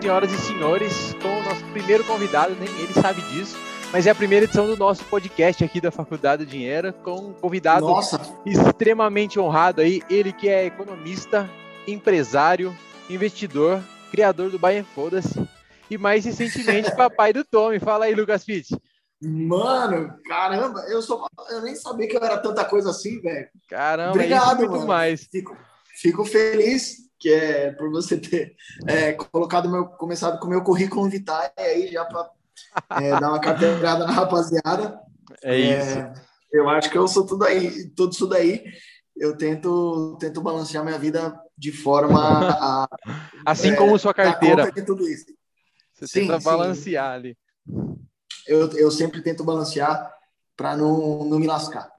senhoras e senhores, com o nosso primeiro convidado, nem ele sabe disso, mas é a primeira edição do nosso podcast aqui da Faculdade do Dinheiro, com um convidado Nossa. extremamente honrado aí, ele que é economista, empresário, investidor, criador do Bayern Foda-se e mais recentemente papai do Tommy. Fala aí, Lucas Pitt. Mano, caramba, eu, sou, eu nem sabia que eu era tanta coisa assim, velho. Caramba, Obrigado, isso muito mano. mais. Fico, fico feliz que é por você ter é, colocado meu, começado com o meu currículo vitae aí já para dar uma carteirada na rapaziada. É isso. eu acho que eu sou tudo aí, tudo isso daí. Eu tento, tento balancear minha vida de forma a Assim é, como sua carteira. de tudo isso. Você Sim, tenta sim. balancear ali. Eu, eu sempre tento balancear para não, não me lascar.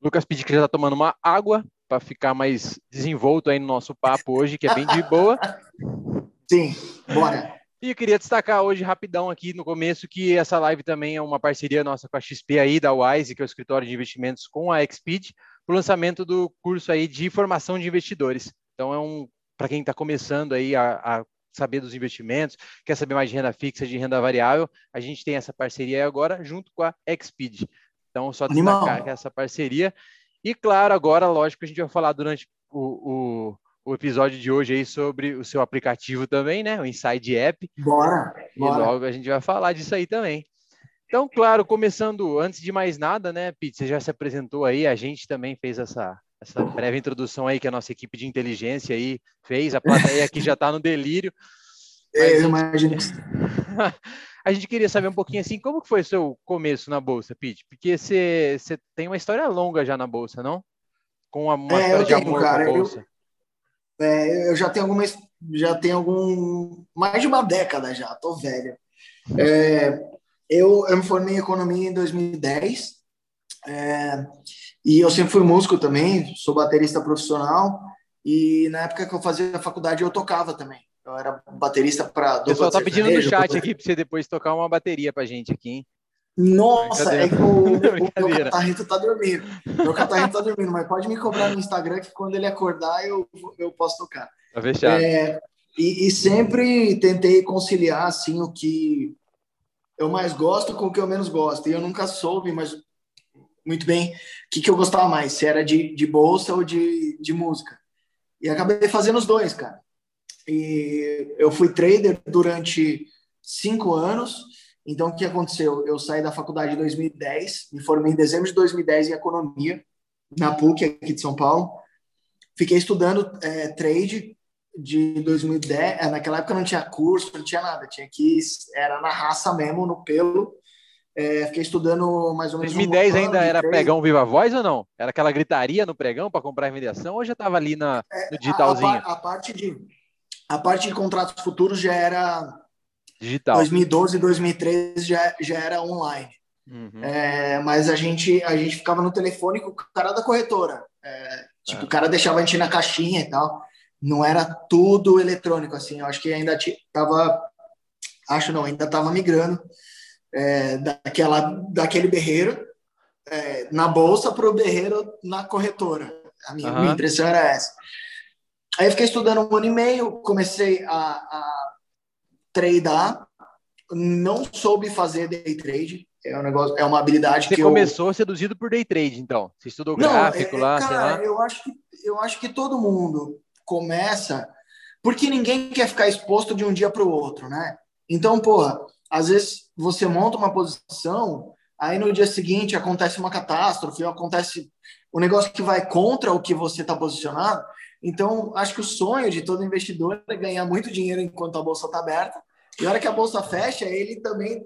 Lucas que já tá tomando uma água para ficar mais desenvolto aí no nosso papo hoje, que é bem de boa. Sim, bora. E eu queria destacar hoje rapidão aqui no começo que essa live também é uma parceria nossa com a XP aí da Wise, que é o escritório de investimentos com a Xpeed, para o lançamento do curso aí de formação de investidores. Então é um para quem está começando aí a, a saber dos investimentos, quer saber mais de renda fixa, de renda variável, a gente tem essa parceria agora junto com a Xpeed. Então só Animal. destacar que essa parceria. E claro, agora, lógico, a gente vai falar durante o, o, o episódio de hoje aí sobre o seu aplicativo também, né? O Inside App. Bora, E bora. logo a gente vai falar disso aí também. Então, claro, começando antes de mais nada, né, Pete, você já se apresentou aí, a gente também fez essa, essa breve introdução aí que a nossa equipe de inteligência aí fez, a plateia aqui já está no delírio. Mas eu imagino que a gente queria saber um pouquinho assim, como que foi o seu começo na Bolsa, Pete? Porque você, tem uma história longa já na Bolsa, não? Com uma, uma É, eu de tenho, cara, com a eu- Bolsa. É, eu já tenho algumas, já tenho algum, mais de uma década já, tô velho. É, eu, eu me formei em economia em 2010 é, e eu sempre fui músico também, sou baterista profissional e na época que eu fazia a faculdade eu tocava também. Eu era baterista para O pessoal tá pedindo no chat aqui para você depois tocar uma bateria pra gente aqui, hein? Nossa, é que o, o meu catarrito tá dormindo. Meu catarrito tá dormindo, mas pode me cobrar no Instagram que quando ele acordar eu, eu posso tocar. Tá fechado. É, e, e sempre tentei conciliar assim o que eu mais gosto com o que eu menos gosto. E eu nunca soube, mas muito bem, o que, que eu gostava mais, se era de, de bolsa ou de, de música. E acabei fazendo os dois, cara. E eu fui trader durante cinco anos. Então, o que aconteceu? Eu saí da faculdade em 2010, me formei em dezembro de 2010 em economia, na PUC, aqui de São Paulo. Fiquei estudando é, trade de 2010. É, naquela época não tinha curso, não tinha nada. Tinha que era na raça mesmo, no pelo. É, fiquei estudando mais ou menos. 2010 um ainda era trade. pregão viva voz ou não? Era aquela gritaria no pregão para comprar a mediação ou já estava ali na, no A, digitalzinho? a, a parte de a parte de contratos futuros já era Digital. 2012, 2013 já, já era online. Uhum. É, mas a gente a gente ficava no telefone com o cara da corretora. É, tipo, É. o cara deixava a gente na caixinha e tal. Não era tudo eletrônico assim. Eu acho que ainda tava, acho não, ainda tava migrando é, daquela daquele berreiro é, na bolsa para o berreiro na corretora. A minha, Aham. minha impressão era essa. Aí eu fiquei estudando um ano e meio, comecei a, a tradar, não soube fazer day trade. É um negócio, é uma habilidade Você que começou seduzido por day trade, então. Você estudou eu não, gráfico é, lá, sei cara, lá. eu acho que eu acho que todo mundo começa porque ninguém quer ficar exposto de um dia para o outro, né? Então, porra, às vezes você monta uma posição, aí no dia seguinte acontece uma catástrofe, acontece um negócio que vai contra o que você está posicionado. Então, acho que o sonho de todo investidor é ganhar muito dinheiro enquanto a bolsa está aberta. E a hora que a bolsa fecha, ele também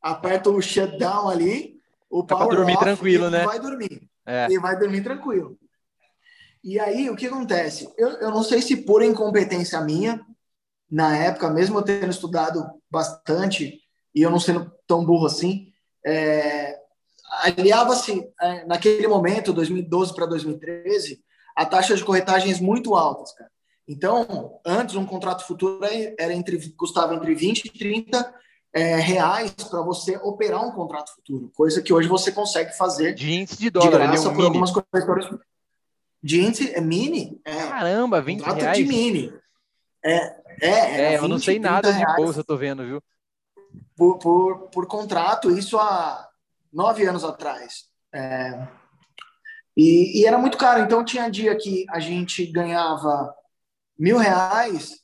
aperta o shutdown ali, o power dormir off, tranquilo, e né? vai dormir É. e vai dormir tranquilo. E aí, o que acontece? Eu, eu não sei se por incompetência minha, na época, mesmo eu tendo estudado bastante, e eu não sendo tão burro assim, é, aliava-se, é, naquele momento, 2012 para 2013, a taxa de corretagens muito altas, cara. Então, antes, um contrato futuro era entre, custava entre 20 e 30 é, reais para você operar um contrato futuro, coisa que hoje você consegue fazer De índice de de dólar, ali graça um por mini. algumas corretoras. De índice é mini? É, Caramba, 20 contrato reais. de mini. É, é, é eu não sei nada de bolsa, eu tô vendo, viu? Por, por, por contrato, isso há nove anos atrás. É, e, e, era muito caro, então tinha dia que a gente ganhava mil reais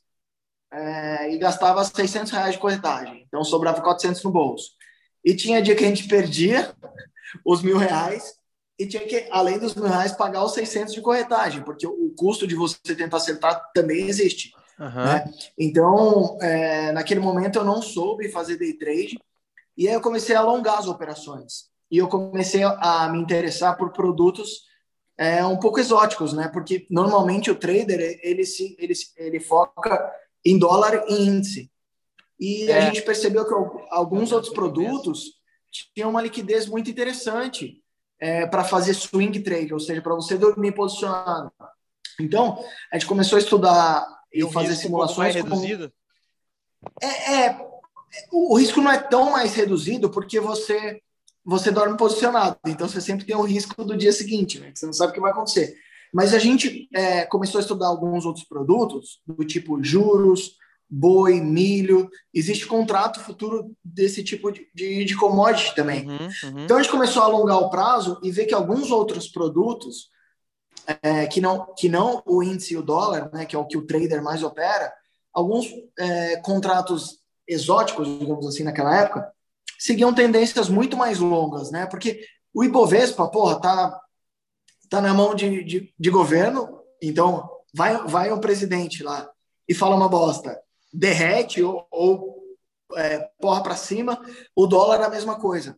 é, e gastava 600 reais de corretagem, então sobrava 400 no bolso. E tinha dia que a gente perdia os mil reais e tinha que, além dos mil reais, pagar os 600 de corretagem, porque o custo de você tentar acertar também existe. Uhum. Né? Então, é, naquele momento eu não soube fazer day trade e aí eu comecei a alongar as operações e eu comecei a me interessar por produtos é, um pouco exóticos, né? Porque normalmente o trader ele se ele, ele foca em dólar e índice e é. a gente percebeu que alguns outros produtos tinham uma liquidez muito interessante é, para fazer swing trade, ou seja, para você dormir posicionado. Então, a gente começou a estudar e, e fazer simulações. Um reduzido? É, é, o risco não é tão mais reduzido porque você você dorme posicionado, então você sempre tem o risco do dia seguinte, né? Que você não sabe o que vai acontecer. Mas a gente é, começou a estudar alguns outros produtos, do tipo juros, boi, milho. Existe contrato futuro desse tipo de, de, de commodity também. Uhum, uhum. Então a gente começou a alongar o prazo e ver que alguns outros produtos, é, que, não, que não o índice e o dólar, né, que é o que o trader mais opera, alguns é, contratos exóticos, digamos assim, naquela época, seguiam tendências muito mais longas, né? Porque o Ibovespa, porra, tá, tá na mão de, de, de governo, então vai, vai um presidente lá e fala uma bosta derrete ou, ou é, porra para cima, o dólar é a mesma coisa.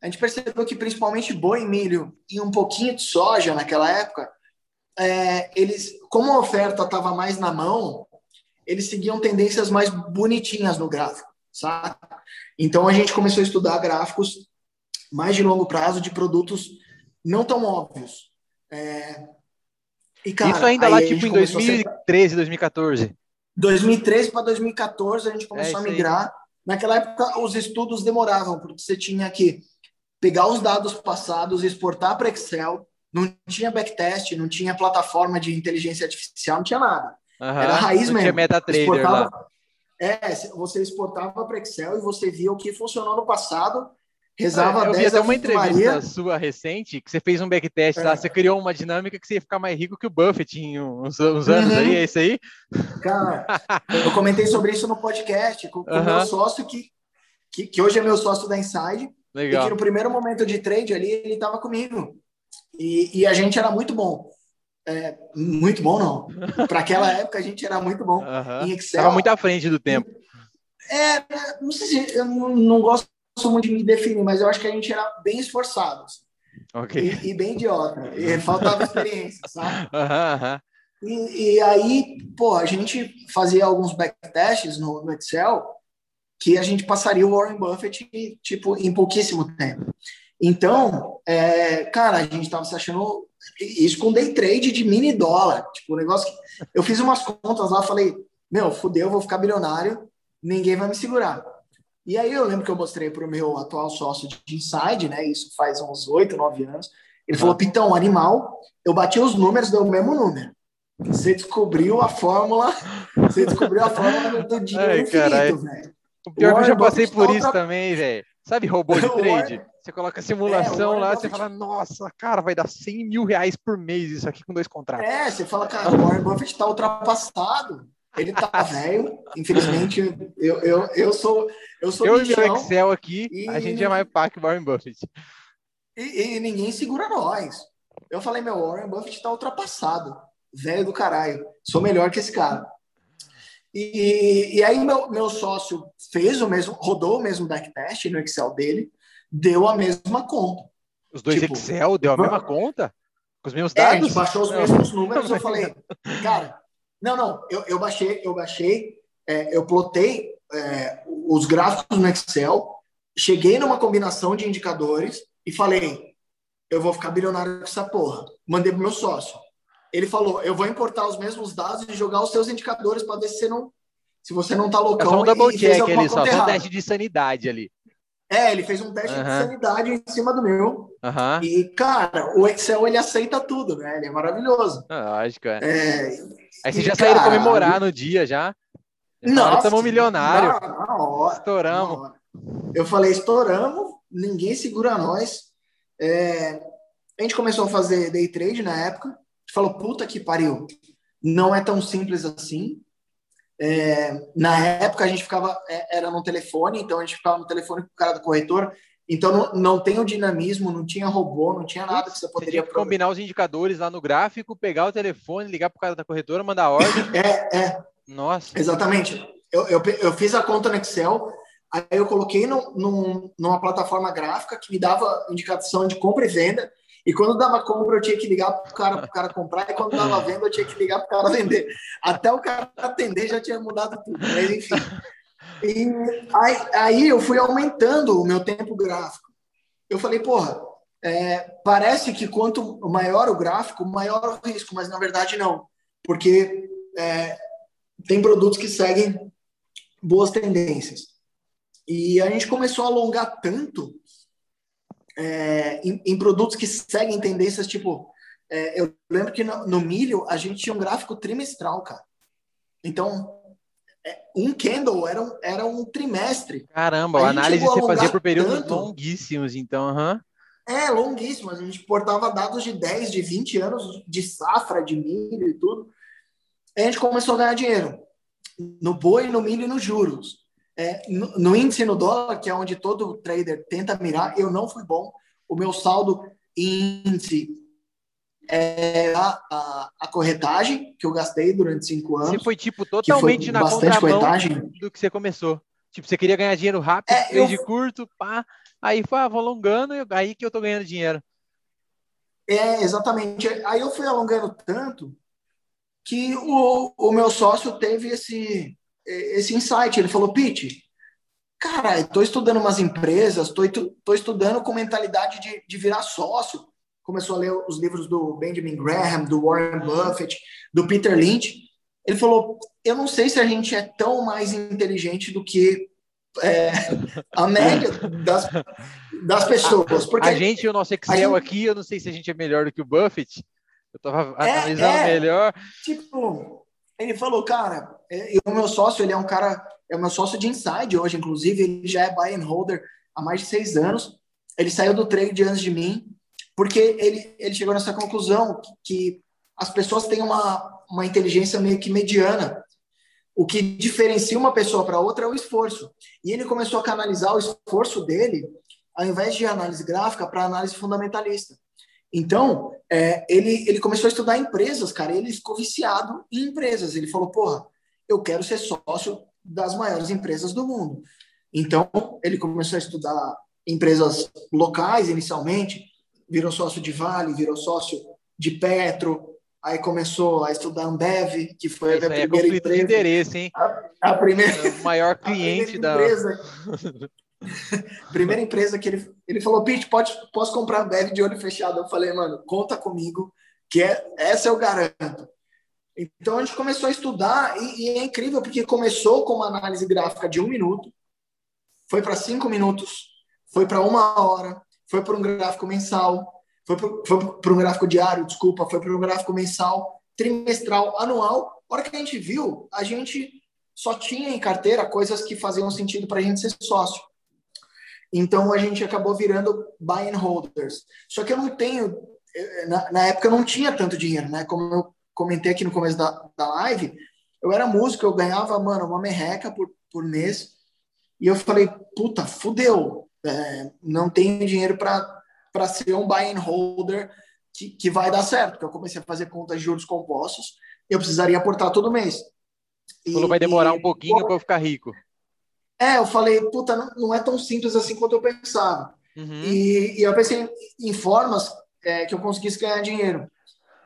A gente percebeu que principalmente boi, milho e um pouquinho de soja naquela época, é, eles, como a oferta estava mais na mão, eles seguiam tendências mais bonitinhas no gráfico, sabe? Então a gente começou a estudar gráficos mais de longo prazo de produtos não tão óbvios. É, e, cara, Isso ainda lá tipo em 2013, 2014. 2013 para 2014 a gente começou é a migrar. Naquela época os estudos demoravam, porque você tinha que pegar os dados passados, exportar para Excel, não tinha backtest, não tinha plataforma de inteligência artificial, não tinha nada. Uhum, Era raiz não mesmo. Tinha MetaTrader exportava, lá. É, você exportava para Excel e você via o que funcionou no passado Rezava é, eu vi até uma entrevista Maria. sua recente que você fez um backtest é. lá, você criou uma dinâmica que você ia ficar mais rico que o Buffett em uns, uns anos uhum. aí, é isso aí? Cara, eu comentei sobre isso no podcast com o uhum. meu sócio que, que, que, hoje é meu sócio da Inside. Legal. E que no primeiro momento de trade ali, ele estava comigo. E, e, a gente era muito bom. É, muito bom, não. Para aquela época, a gente era muito bom uhum. em Excel. Estava muito à frente do tempo. É, não sei se eu não, não gosto muito de me definir, mas eu acho que a gente era bem esforçado. Assim. Okay. E, e, bem idiota. E faltava experiência, sabe? E, e, aí, pô, a gente fazia alguns backtests no, no Excel que a gente passaria o Warren Buffett, tipo, em pouquíssimo tempo. Então, é, cara, a gente estava se achando isso com day trade de mini dólar. Tipo, o negócio que... Eu fiz umas contas lá, falei, meu, fudeu, vou ficar bilionário, ninguém vai me segurar. E aí eu lembro que eu mostrei para o meu atual sócio de Inside, né? Isso faz uns oito, nove anos. Ele falou, Pitão, animal. Eu bati os números, deu o mesmo número. Você descobriu a fórmula, você descobriu a fórmula do dinheiro Ai, infinito, velho. O pior que eu já passei por isso também, velho. Sabe robô de trade? Você coloca simulação é, lá, você fala, nossa, cara, vai dar 100 mil reais por mês isso aqui com dois contratos. É, você fala, cara, o Warren Buffett está ultrapassado. Ele tá velho, infelizmente. Eu, eu, eu sou. Eu sou eu e meu Excel aqui, e... a gente é mais pá que Warren Buffett. E, e, ninguém segura nós. Eu falei, meu, Warren Buffett tá ultrapassado. Velho do caralho. Sou melhor que esse cara. E, e aí meu, meu sócio fez o mesmo, rodou o mesmo backtest no Excel dele, deu a mesma conta. Os dois tipo, Excel deu a mesma conta? Com os mesmos dados? É, a gente baixou os mesmos números, eu falei, cara, não, não, eu, eu baixei, eu baixei, é, eu plotei é, os gráficos no Excel, cheguei numa combinação de indicadores e falei, eu vou ficar bilionário com essa porra. Mandei pro meu sócio. Ele falou, eu vou importar os mesmos dados e jogar os seus indicadores para ver se você não, se você não tá loucão. É só um double check ali, só, só um teste de sanidade ali. É, ele fez um teste de sanidade em cima do meu. Uhum. E, cara, o Excel ele aceita tudo, né? Ele é maravilhoso. Ah, lógico, é. É, Aí vocês já saíram cara, comemorar no dia já. Nossa, estamos milionário. na- na hora, Estouramos. na hora. Eu falei, estouramos, ninguém segura nós. É, a gente começou a fazer day trade na época. A gente falou, puta que pariu. Não é tão simples assim. É, na época a gente ficava, é, era no telefone, então a gente ficava no telefone com o cara do corretor. Então não, não tem o dinamismo, não tinha robô, não tinha nada que você Você poderia programar. combinar os indicadores lá no gráfico, pegar o telefone, ligar pro cara da corretora, mandar ordem. É, é, Nossa. Exatamente. Eu, eu, eu fiz a conta no Excel, aí eu coloquei no, num- numa plataforma gráfica que me dava indicação de compra e venda. E quando dava compra, eu tinha que ligar para o cara, pro cara comprar, e quando dava venda, eu tinha que ligar para o cara vender. Até o cara atender já tinha mudado tudo. Mas enfim. E aí, aí eu fui aumentando o meu tempo gráfico. Eu falei, porra, é, parece que quanto maior o gráfico, maior o risco, mas na verdade não. Porque é, tem produtos que seguem boas tendências. E a gente começou a alongar tanto é, em, em produtos que seguem tendências, tipo, é, eu lembro que no, no milho a gente tinha um gráfico trimestral, cara. Então, é, um candle era um, era um trimestre. Caramba, A a análise a você fazia por períodos tanto. longuíssimos, então, aham. É, longuíssimo. A gente portava dados de 10, de 20 anos de safra, de milho e tudo. Aí a gente começou a ganhar dinheiro. No boi, no milho e nos juros. É, no, no índice no dólar, que é onde todo trader tenta mirar, eu não fui bom. O meu saldo índice é a, a, a corretagem que eu gastei durante cinco Você anos. foi, tipo, totalmente na bastante corretagem. do que você começou. Tipo, você queria ganhar dinheiro rápido, É, eu- curto, pá. Aí foi, ah, vou alongando, e aí que eu tô ganhando dinheiro. É, exatamente. Aí eu fui alongando tanto que o, o meu sócio teve esse, esse insight. Ele falou, Pete, cara, estou estudando umas empresas, estou estudando com mentalidade de, de virar sócio. Começou a ler os livros do Benjamin Graham, do Warren Buffett, do Peter Lynch. Ele falou, eu não sei se a gente é tão mais inteligente do que é, a média das, das pessoas. Porque A gente e o nosso Excel gente- aqui, eu não sei se a gente é melhor do que o Buffett. Eu tava É, analisando é. melhor. Tipo, ele falou, cara, é, e o meu sócio, ele é um cara, é o meu sócio de inside hoje, inclusive, ele já é buy and holder há mais de seis anos. Ele saiu do trade antes de mim, porque ele, ele chegou nessa conclusão que, que as pessoas têm uma, uma inteligência meio que mediana. O que diferencia uma pessoa para outra é o esforço. E ele começou a canalizar o esforço dele, ao invés de análise gráfica, para análise fundamentalista. Então, é, ele, ele começou a estudar empresas, cara, ele ficou viciado em empresas. Ele falou, porra, eu quero ser sócio das maiores empresas do mundo. Então, ele começou a estudar empresas locais inicialmente, virou sócio de Vale, virou sócio de Petro, aí começou a estudar Ambev, que foi Isso a é primeira conflito de empresa, interesse, hein? a primeira, É o maior a primeira cliente da. empresa, primeira empresa que ele, ele falou, Pete, pode, posso comprar a Bev de olho fechado? Eu falei, mano, conta comigo, que é, essa eu garanto. Então a gente começou a estudar e, e é incrível porque começou com uma análise gráfica de um minuto, foi para cinco minutos, foi para uma hora, foi para um gráfico mensal, foi para um gráfico diário, desculpa, foi para um gráfico mensal, trimestral, anual. A hora que a gente viu, a gente só tinha em carteira coisas que faziam sentido para a gente ser sócio. Então a gente acabou virando buy and holders. Só que eu não tenho, na, na época eu não tinha tanto dinheiro, né? Como eu comentei aqui no começo da, da live, eu era músico, eu ganhava, mano, uma merreca por, por mês. E eu falei, puta, fudeu. É, não tenho dinheiro para ser um buy and holder que, que vai dar certo. Porque eu comecei a fazer contas de juros compostos, eu precisaria aportar todo mês. E, Falou, vai demorar um pouquinho para eu ficar rico. É, eu falei, puta, não, não, é tão simples assim quanto eu pensava. Uhum. E, e, eu pensei em, em formas é, que eu conseguisse ganhar dinheiro.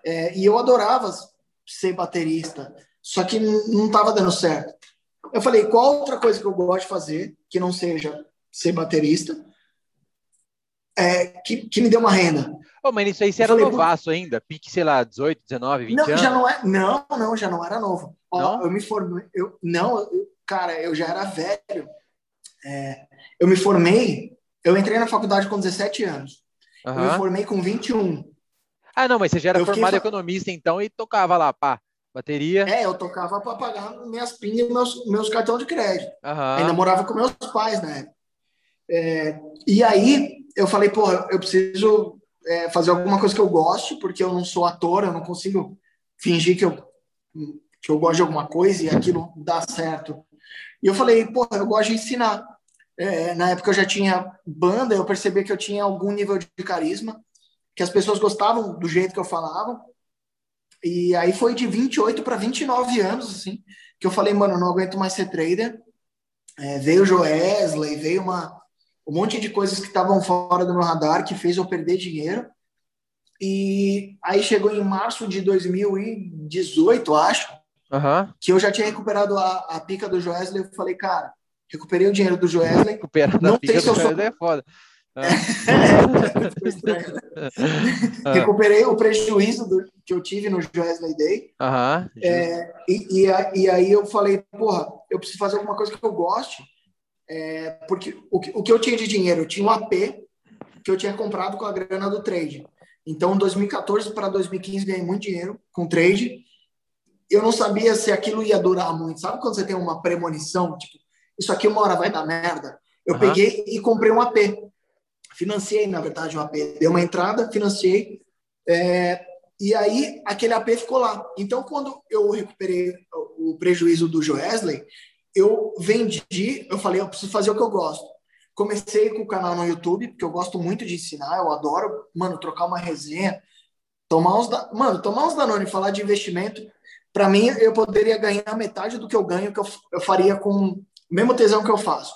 É, e eu adorava ser baterista, só que não estava dando certo. Eu falei, qual outra coisa que eu gosto de fazer, que não seja ser baterista, é, que, que me dê uma renda? Oh, mas isso aí você era falei, novaço ainda? Pique, sei lá, 18, 19, 20 não, anos? Já não, é, não, não, já não era novo. Não? Ó, eu me formei, eu, não, eu, cara, eu já era velho. É, eu me formei, eu entrei na faculdade com 17 anos. Uhum. Eu me formei com 21. Ah, não, mas você já era eu formado fiquei... economista então e tocava lá, pá, bateria. É, eu tocava para pagar minhas pinhas e meus, meus cartões de crédito. Uhum. Ainda morava com meus pais, né? É, e aí eu falei, porra, eu preciso é, fazer alguma coisa que eu goste, porque eu não sou ator, eu não consigo fingir que eu, que eu gosto de alguma coisa e aquilo dá certo. E eu falei, porra, eu gosto de ensinar. É, na época eu já tinha banda, eu percebi que eu tinha algum nível de carisma que as pessoas gostavam do jeito que eu falava. E aí foi de 28 para 29 anos, assim, que eu falei, mano, eu não aguento mais ser trader. É, veio o Joesley, veio uma, um monte de coisas que estavam fora do meu radar que fez eu perder dinheiro. E aí chegou em março de 2018, acho, uhum. que eu já tinha recuperado a, a pica do Joesley. Eu falei, cara, recuperei o dinheiro do Joesley. Recuperar não sei se eu sou... é foda. Ah. É, Recuperei o prejuízo do, que eu tive no Wesley Day. Uhum, é, e, e, e, aí eu falei, porra, eu preciso fazer alguma coisa que eu goste. É, porque o que, o que eu tinha de dinheiro, eu tinha um AP que eu tinha comprado com a grana do trade. Então, 2014 para 2015, ganhei muito dinheiro com trade. Eu não sabia se aquilo ia durar muito. Sabe quando você tem uma premonição? Tipo, isso aqui uma hora vai dar merda. Eu uhum. peguei e comprei um AP financiei, na verdade, um AP. Dei uma entrada, financiei, é, e aí aquele AP ficou lá. Então, quando eu recuperei o prejuízo do Joesley, eu vendi, eu falei, eu preciso fazer o que eu gosto. Comecei com o canal no YouTube, porque eu gosto muito de ensinar, eu adoro, mano, trocar uma resenha, tomar uns, da... mano, tomar uns Danone, falar de investimento, para mim, eu poderia ganhar metade do que eu ganho, que eu, eu faria com o mesmo tesão que eu faço.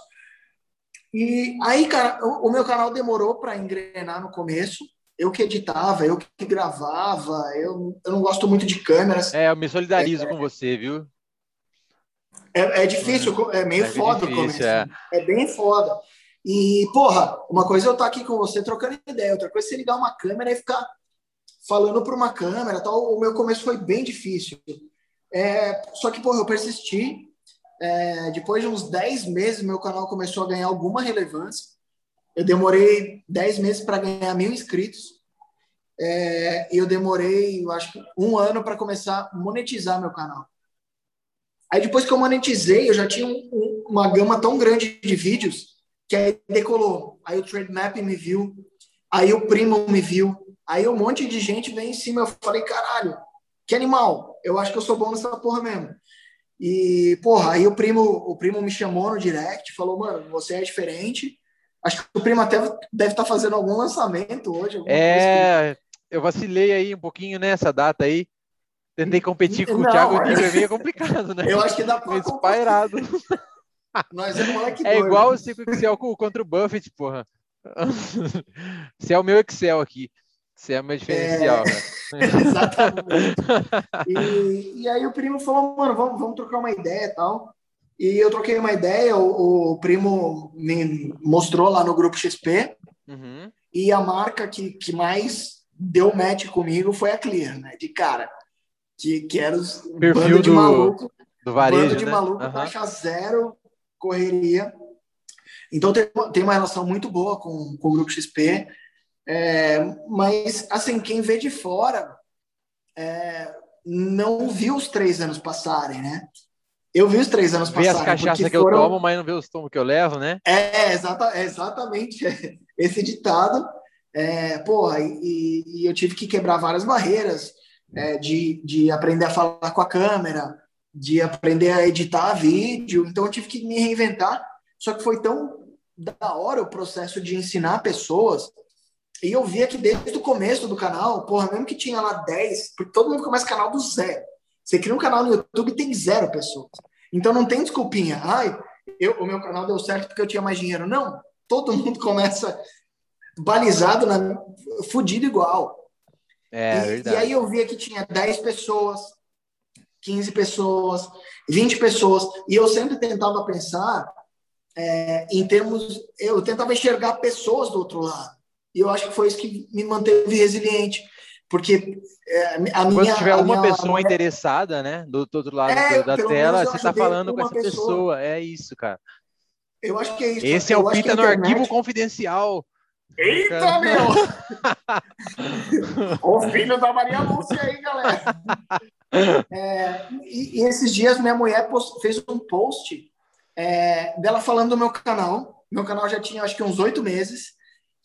E aí, cara, o, o meu canal demorou para engrenar no começo. Eu que editava, eu que gravava, eu, eu não gosto muito de câmeras. É, eu me solidarizo é, com você, viu? É, é difícil, é meio é foda difícil, começo. É. é bem foda. E, porra, uma coisa é eu estar tá aqui com você trocando ideia, outra coisa é você ligar uma câmera e ficar falando para uma câmera tal. O meu começo foi bem difícil. É, só que, porra, eu persisti, é, depois de uns 10 meses, meu canal começou a ganhar alguma relevância. Eu demorei 10 meses para ganhar mil inscritos. É, eu demorei, eu acho que um ano para começar a monetizar meu canal. Aí depois que eu monetizei, eu já tinha um, um, uma gama tão grande de vídeos que aí decolou. Aí o Trademap me viu, aí o Primo me viu, aí um monte de gente veio em cima. Eu falei, caralho, que animal, eu acho que eu sou bom nessa porra mesmo. E, porra, aí o primo, o primo me chamou no direct, falou, mano, você é diferente. Acho que o primo até deve estar tá fazendo algum lançamento hoje. É, que... eu vacilei aí um pouquinho nessa data aí. Tentei competir com não, o Thiago Nigro, é meio complicado, né? Eu acho que dá pra Espairado. Nós é moleque É doido. igual o 5 Excel contra o Buffett, porra. Você é o meu Excel aqui. Você é meu diferencial, é... Exatamente. E, e, aí o primo falou, mano, vamos, vamos trocar uma ideia e tal. E eu troquei uma ideia, o, o primo me mostrou lá no grupo XP. Uhum. E a marca que, que mais deu match comigo foi a Clear, né? De cara. Que, que era os perfil de do, maluco. Do varejo, bando de né? maluco, uhum. taxa zero, correria. Então tem, tem uma relação muito boa com, com o grupo XP. É, mas, assim, quem vê de fora é, não viu os três anos passarem, né? Eu vi os três anos passarem. Vê as cachaças que foram... eu tomo, mas não vê os tomos que eu levo, né? É, exata, exatamente esse ditado. É, porra, e, e, eu tive que quebrar várias barreiras é, de, de aprender a falar com a câmera, de aprender a editar vídeo. Então, eu tive que me reinventar. Só que foi tão da hora o processo de ensinar pessoas e eu via que desde o começo do canal, porra, mesmo que tinha lá 10, porque todo mundo começa canal do zero. Você cria um canal no YouTube e tem zero pessoas. Então não tem desculpinha. Ai, eu, o meu canal deu certo porque eu tinha mais dinheiro. Não. Todo mundo começa balizado, na, fudido igual. É, e, verdade. e aí eu via que tinha 10 pessoas, 15 pessoas, 20 pessoas. E eu sempre tentava pensar é, em termos. Eu tentava enxergar pessoas do outro lado. E eu acho que foi isso que me manteve resiliente. Porque é, a minha. Quando tiver uma minha, pessoa interessada, né, do, do outro lado é, da tela, você está falando com essa pessoa. pessoa. É isso, cara. Eu acho que é isso. Esse é o Pita no internet... arquivo confidencial. Eita, meu! o filho da Maria Lúcia aí, galera. É, e, e, esses dias minha mulher post, fez um post é, dela falando do meu canal. Meu canal já tinha acho que uns oito meses.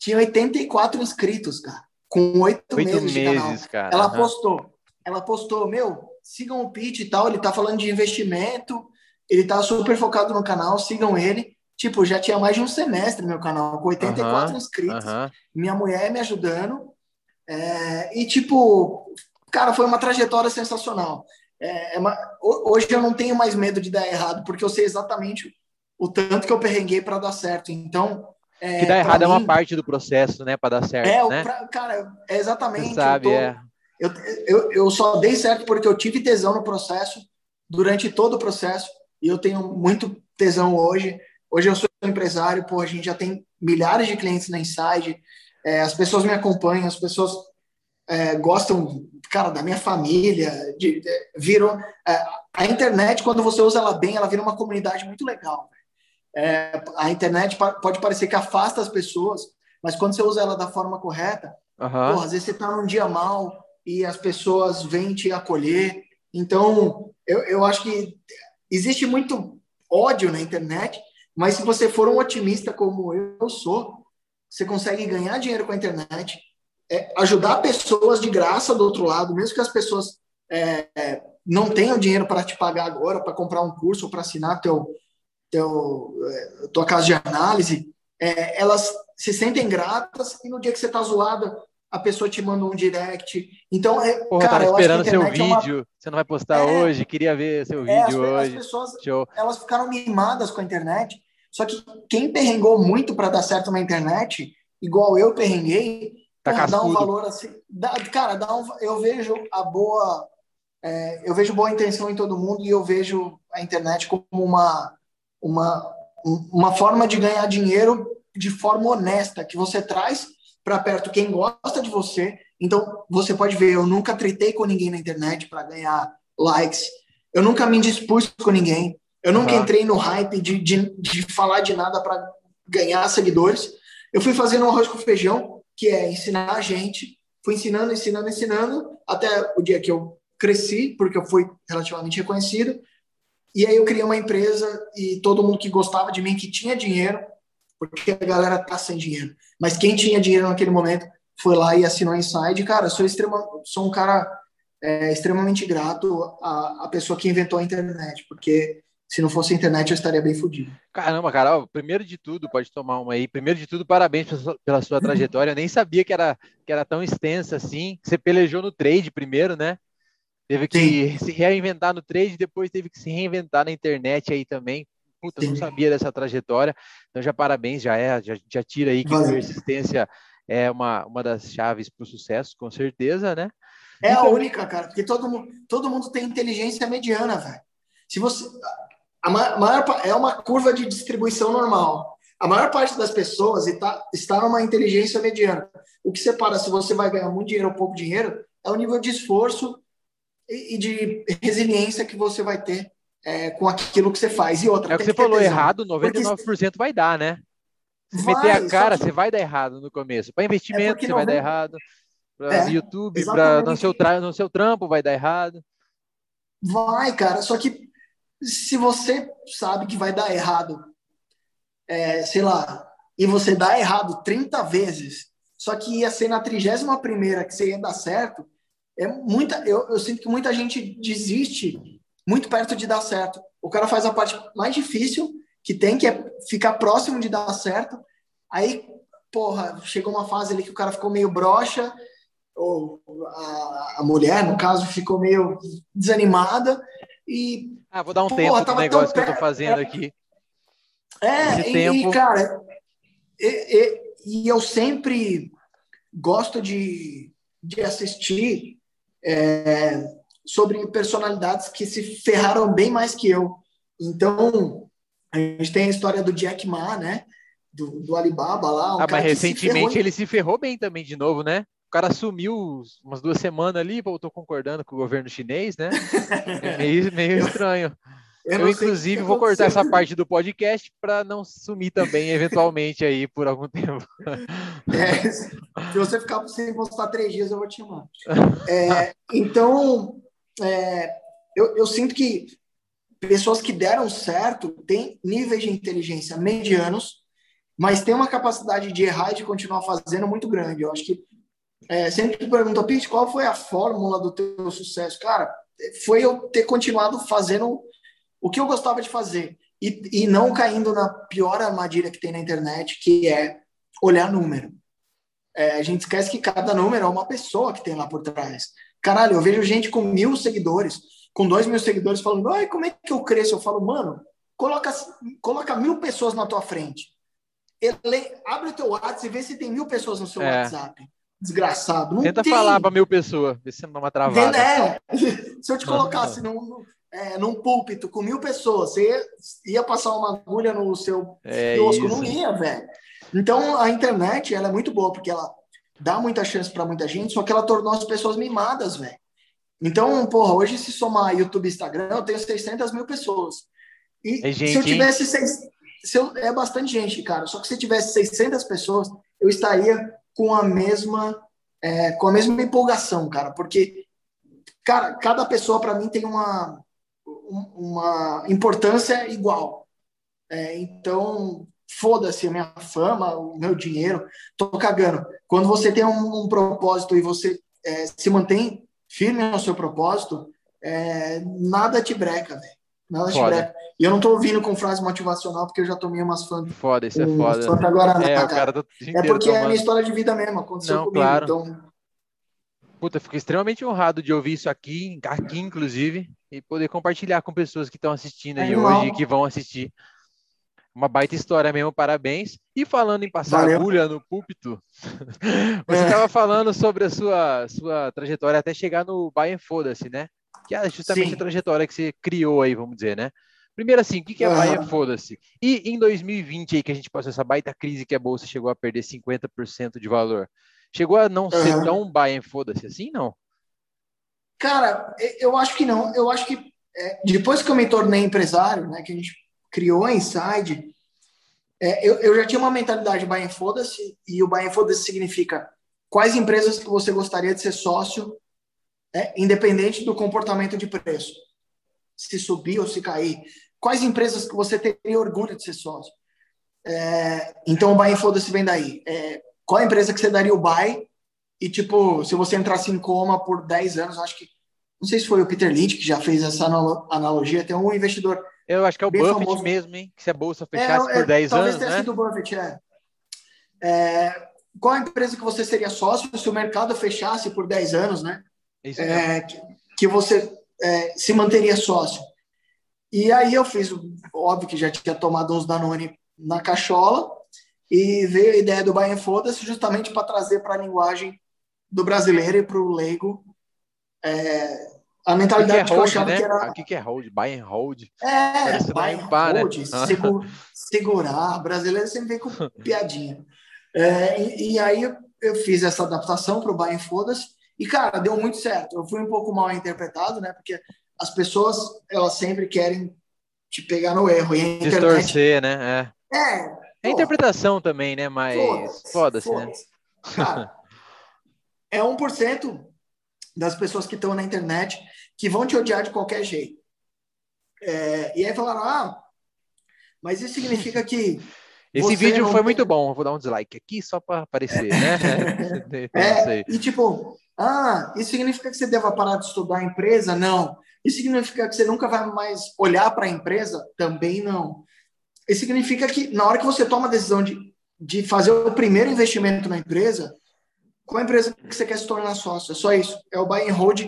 Tinha 84 inscritos, cara. Com oito meses, meses de canal. Cara, ela uhum. postou. Ela postou, meu, sigam o Pete e tal. Ele tá falando de investimento. Ele tá super focado no canal. Sigam ele. Tipo, já tinha mais de um semestre meu canal, com 84 uhum, inscritos. Uhum. Minha mulher me ajudando. É, e, tipo, cara, foi uma trajetória sensacional. É, é uma, hoje eu não tenho mais medo de dar errado, porque eu sei exatamente o tanto que eu perrenguei para dar certo. Então. É, que dar errado mim, é uma parte do processo, né, para dar certo. É, né? pra, cara, é exatamente. Você sabe, eu, tô, é. eu, eu, eu só dei certo porque eu tive tesão no processo, durante todo o processo, e eu tenho muito tesão hoje. Hoje eu sou empresário, pô, a gente já tem milhares de clientes na Inside, é, as pessoas me acompanham, as pessoas é, gostam, cara, da minha família, de, de, virou... É, a internet, quando você usa ela bem, ela vira uma comunidade muito legal. É, a internet pode parecer que afasta as pessoas, mas quando você usa ela da forma correta, uhum. pô, às vezes você está num dia mal e as pessoas vêm te acolher. Então, eu, eu acho que existe muito ódio na internet, mas se você for um otimista como eu sou, você consegue ganhar dinheiro com a internet, é, ajudar pessoas de graça do outro lado, mesmo que as pessoas é, é não tenham dinheiro para te pagar agora, para comprar um curso ou para assinar teu, teu, é, tua casa de análise, é, elas se sentem gratas e no dia que você está zoada, a pessoa te manda um direct. Então, é, Porra, cara, tava esperando seu vídeo. É uma... Você não vai postar é, hoje? Queria ver seu é, vídeo as, hoje. As pessoas, Show. elas ficaram mimadas com a internet. Só que quem perrengou muito para dar certo na internet, igual eu perrenguei, tá dá um valor assim. Dá, cara, dá um, eu vejo a boa. É, eu vejo boa intenção em todo mundo e eu vejo a internet como uma, uma, uma forma de ganhar dinheiro de forma honesta, que você traz para perto quem gosta de você. Então, você pode ver, eu nunca tretei com ninguém na internet para ganhar likes. Eu nunca me indispus com ninguém. Eu nunca uhum. entrei no hype de, de, de falar de nada para ganhar seguidores. Eu fui fazendo um arroz com feijão, que é ensinar a gente. Fui ensinando, ensinando, ensinando, até o dia que eu cresci, porque eu fui relativamente reconhecido. E aí eu criei uma empresa e todo mundo que gostava de mim, que tinha dinheiro, porque a galera tá sem dinheiro. Mas quem tinha dinheiro naquele momento foi lá e assinou Inside. Cara, sou extrema, sou um cara é, extremamente grato à, à pessoa que inventou a internet, porque se não fosse a internet eu estaria bem fodido. Caramba, Carol, primeiro de tudo, pode tomar uma aí. Primeiro de tudo, parabéns pela sua trajetória. Eu nem sabia que era, que era tão extensa assim. Você pelejou no trade primeiro, né? Teve que Sim. se reinventar no trade, depois teve que se reinventar na internet aí também. Puta, Sim. não sabia dessa trajetória. Então já parabéns, já é, já, já tira aí que Valeu. persistência é uma, uma das chaves para o sucesso, com certeza, né? É a então única, cara, porque todo mundo, todo mundo tem inteligência mediana, velho. Se você a maior, é uma curva de distribuição normal. A maior parte das pessoas está, está numa inteligência mediana. O que separa se você vai ganhar muito dinheiro ou pouco dinheiro é o nível de esforço e, de resiliência que você vai ter é, com aquilo que você faz. E outra, é o que você falou tesão. errado, 99% Porque... vai dar, né? Se vai, meter a cara, que... você vai dar errado no começo. Para investimento, é você vai dar errado. Para é, YouTube, para no seu, tra... no seu trampo, vai dar errado. Vai, cara. Só que se você sabe que vai dar errado, é, sei lá, e você dá errado 30 vezes, só que ia ser na 31 primeira que você ia dar certo, é muita, eu, eu sinto que muita gente desiste muito perto de dar certo. O cara faz a parte mais difícil que tem, que é ficar próximo de dar certo. Aí, porra, chegou uma fase ali que o cara ficou meio broxa, ou a, a mulher, no caso, ficou meio desanimada. E, ah, vou dar um porra, tempo pro negócio que eu tô fazendo aqui. É, e, tempo... cara, e, e, e, eu sempre gosto de, de assistir é, sobre personalidades que se ferraram bem mais que eu. Então, a gente tem a história do Jack Ma, né? Do, do Alibaba lá. Um ah, mas recentemente se ele se ferrou bem também de novo, né? O cara sumiu umas duas semanas ali, voltou concordando com o governo chinês, né? É meio, meio estranho. Eu, eu inclusive, vou cortar essa parte do podcast para não sumir também, eventualmente, aí por algum tempo. É, se você ficar sem postar três dias, eu vou te chamar. É, então, é, eu, eu sinto que pessoas que deram certo têm níveis de inteligência medianos, mas têm uma capacidade de errar e de continuar fazendo muito grande. Eu acho que é, sempre pergunta, Pete, qual foi a fórmula do teu sucesso? Cara, foi eu ter continuado fazendo o que eu gostava de fazer e, e não caindo na pior armadilha que tem na internet, que é olhar número. É, a gente esquece que cada número é uma pessoa que tem lá por trás. Caralho, eu vejo gente com mil seguidores, com dois mil seguidores falando, ai, como é que eu cresço? Eu falo, mano, coloca, coloca mil pessoas na tua frente. Ele, abre o teu WhatsApp e vê se tem mil pessoas no seu é. WhatsApp. Desgraçado. Não Tenta tem. falar para mil pessoas, vê se não dá uma travada. É. Se eu te colocasse num, é, num púlpito com mil pessoas, você ia, passar uma agulha no seu é? Não ia, velho. Então, a internet, ela é muito boa, porque ela dá muita chance para muita gente, só que ela tornou as pessoas mimadas, velho. Então, porra, hoje se somar YouTube e Instagram, eu tenho 600 mil pessoas. E é gente, se eu tivesse... Seis, se eu, é bastante gente, cara. Só que se eu tivesse 600 pessoas, eu estaria com a mesma... É, com a mesma empolgação, cara. Porque, cara, cada pessoa para mim tem uma uma importância igual. É, então, foda-se a minha fama, o meu dinheiro, tô cagando. Quando você tem um, um propósito e você é, se mantém firme no seu propósito, é, nada te breca, velho. Nada foda. te breca. E eu não tô ouvindo com frase motivacional porque eu já tomei umas fãs. Foda, isso é foda. Agora, é, cara. o cara tá é porque tomando. é a minha história de vida mesmo, aconteceu não, comigo. Claro. Então, Puta, fico extremamente honrado de ouvir isso aqui, aqui inclusive, e poder compartilhar com pessoas que estão assistindo aí é hoje e que vão assistir. Uma baita história mesmo, parabéns. E falando em passar Valeu. agulha no púlpito, você estava é. falando sobre a sua, sua trajetória até chegar no Bayern Foda-se, né? Que é justamente Sim. a trajetória que você criou aí, vamos dizer, né? Primeiro assim, o que é uhum. Bayern Foda-se? E em 2020 aí que a gente passou essa baita crise que a bolsa chegou a perder 50% de valor. Chegou a não ser uhum. tão Bayern foda-se assim, não? Cara, eu acho que não. Eu acho que é, depois que eu me tornei empresário, né, que a gente criou a Inside, é, eu, eu, já tinha uma mentalidade Bayern foda-se, e o Bayern foda-se significa quais empresas que você gostaria de ser sócio, é, independente do comportamento de preço. Se subir ou se cair. Quais empresas que você teria orgulho de ser sócio. É, então o Bayern foda-se vem daí. É, qual a empresa que você daria o buy? E, tipo, se você entrasse em coma por 10 anos, acho que. Não sei se foi o Peter Lynch que já fez essa analogia, tem um investidor. Eu acho que é o Buffett famoso. mesmo, hein? Que se a bolsa fechasse é, por 10 é, anos. Talvez tenha sido o Buffett, é. é. Qual a empresa que você seria sócio se o mercado fechasse por 10 anos, né? Isso é, que, que, você é, se manteria sócio. E aí eu fiz, óbvio que já tinha tomado uns Danone na cachola, e veio a ideia do Bayern Foda-se justamente para trazer para a linguagem do brasileiro e para o leigo é, a mentalidade que, é hold, que eu achava né? que era. O que, é hold? Bayern Hold? É, Bayern Hold, né? segura, segurar. Brasileiro sempre vem com piadinha. É, e, e, aí eu, fiz essa adaptação para o Bayern Foda-se e, cara, deu muito certo. Eu fui um pouco mal interpretado, né? Porque as pessoas, elas sempre querem te pegar no erro. E a internet, Distorcer, né? É. é é interpretação também, né? Mas foda-se, foda né? Cara, é 1% das pessoas que estão na internet que vão te odiar de qualquer jeito. É, e aí falaram, ah, mas isso significa que. Esse vídeo foi muito bom, vou dar um dislike aqui só para aparecer, né? é, e tipo, ah, isso significa que você deva parar de estudar a empresa? Não. Isso significa que você nunca vai mais olhar para a empresa? Também não. Isso significa que na hora que você toma a decisão de, de fazer o primeiro investimento na empresa, qual a empresa que você quer se tornar sócio? É só isso. É o buy and hold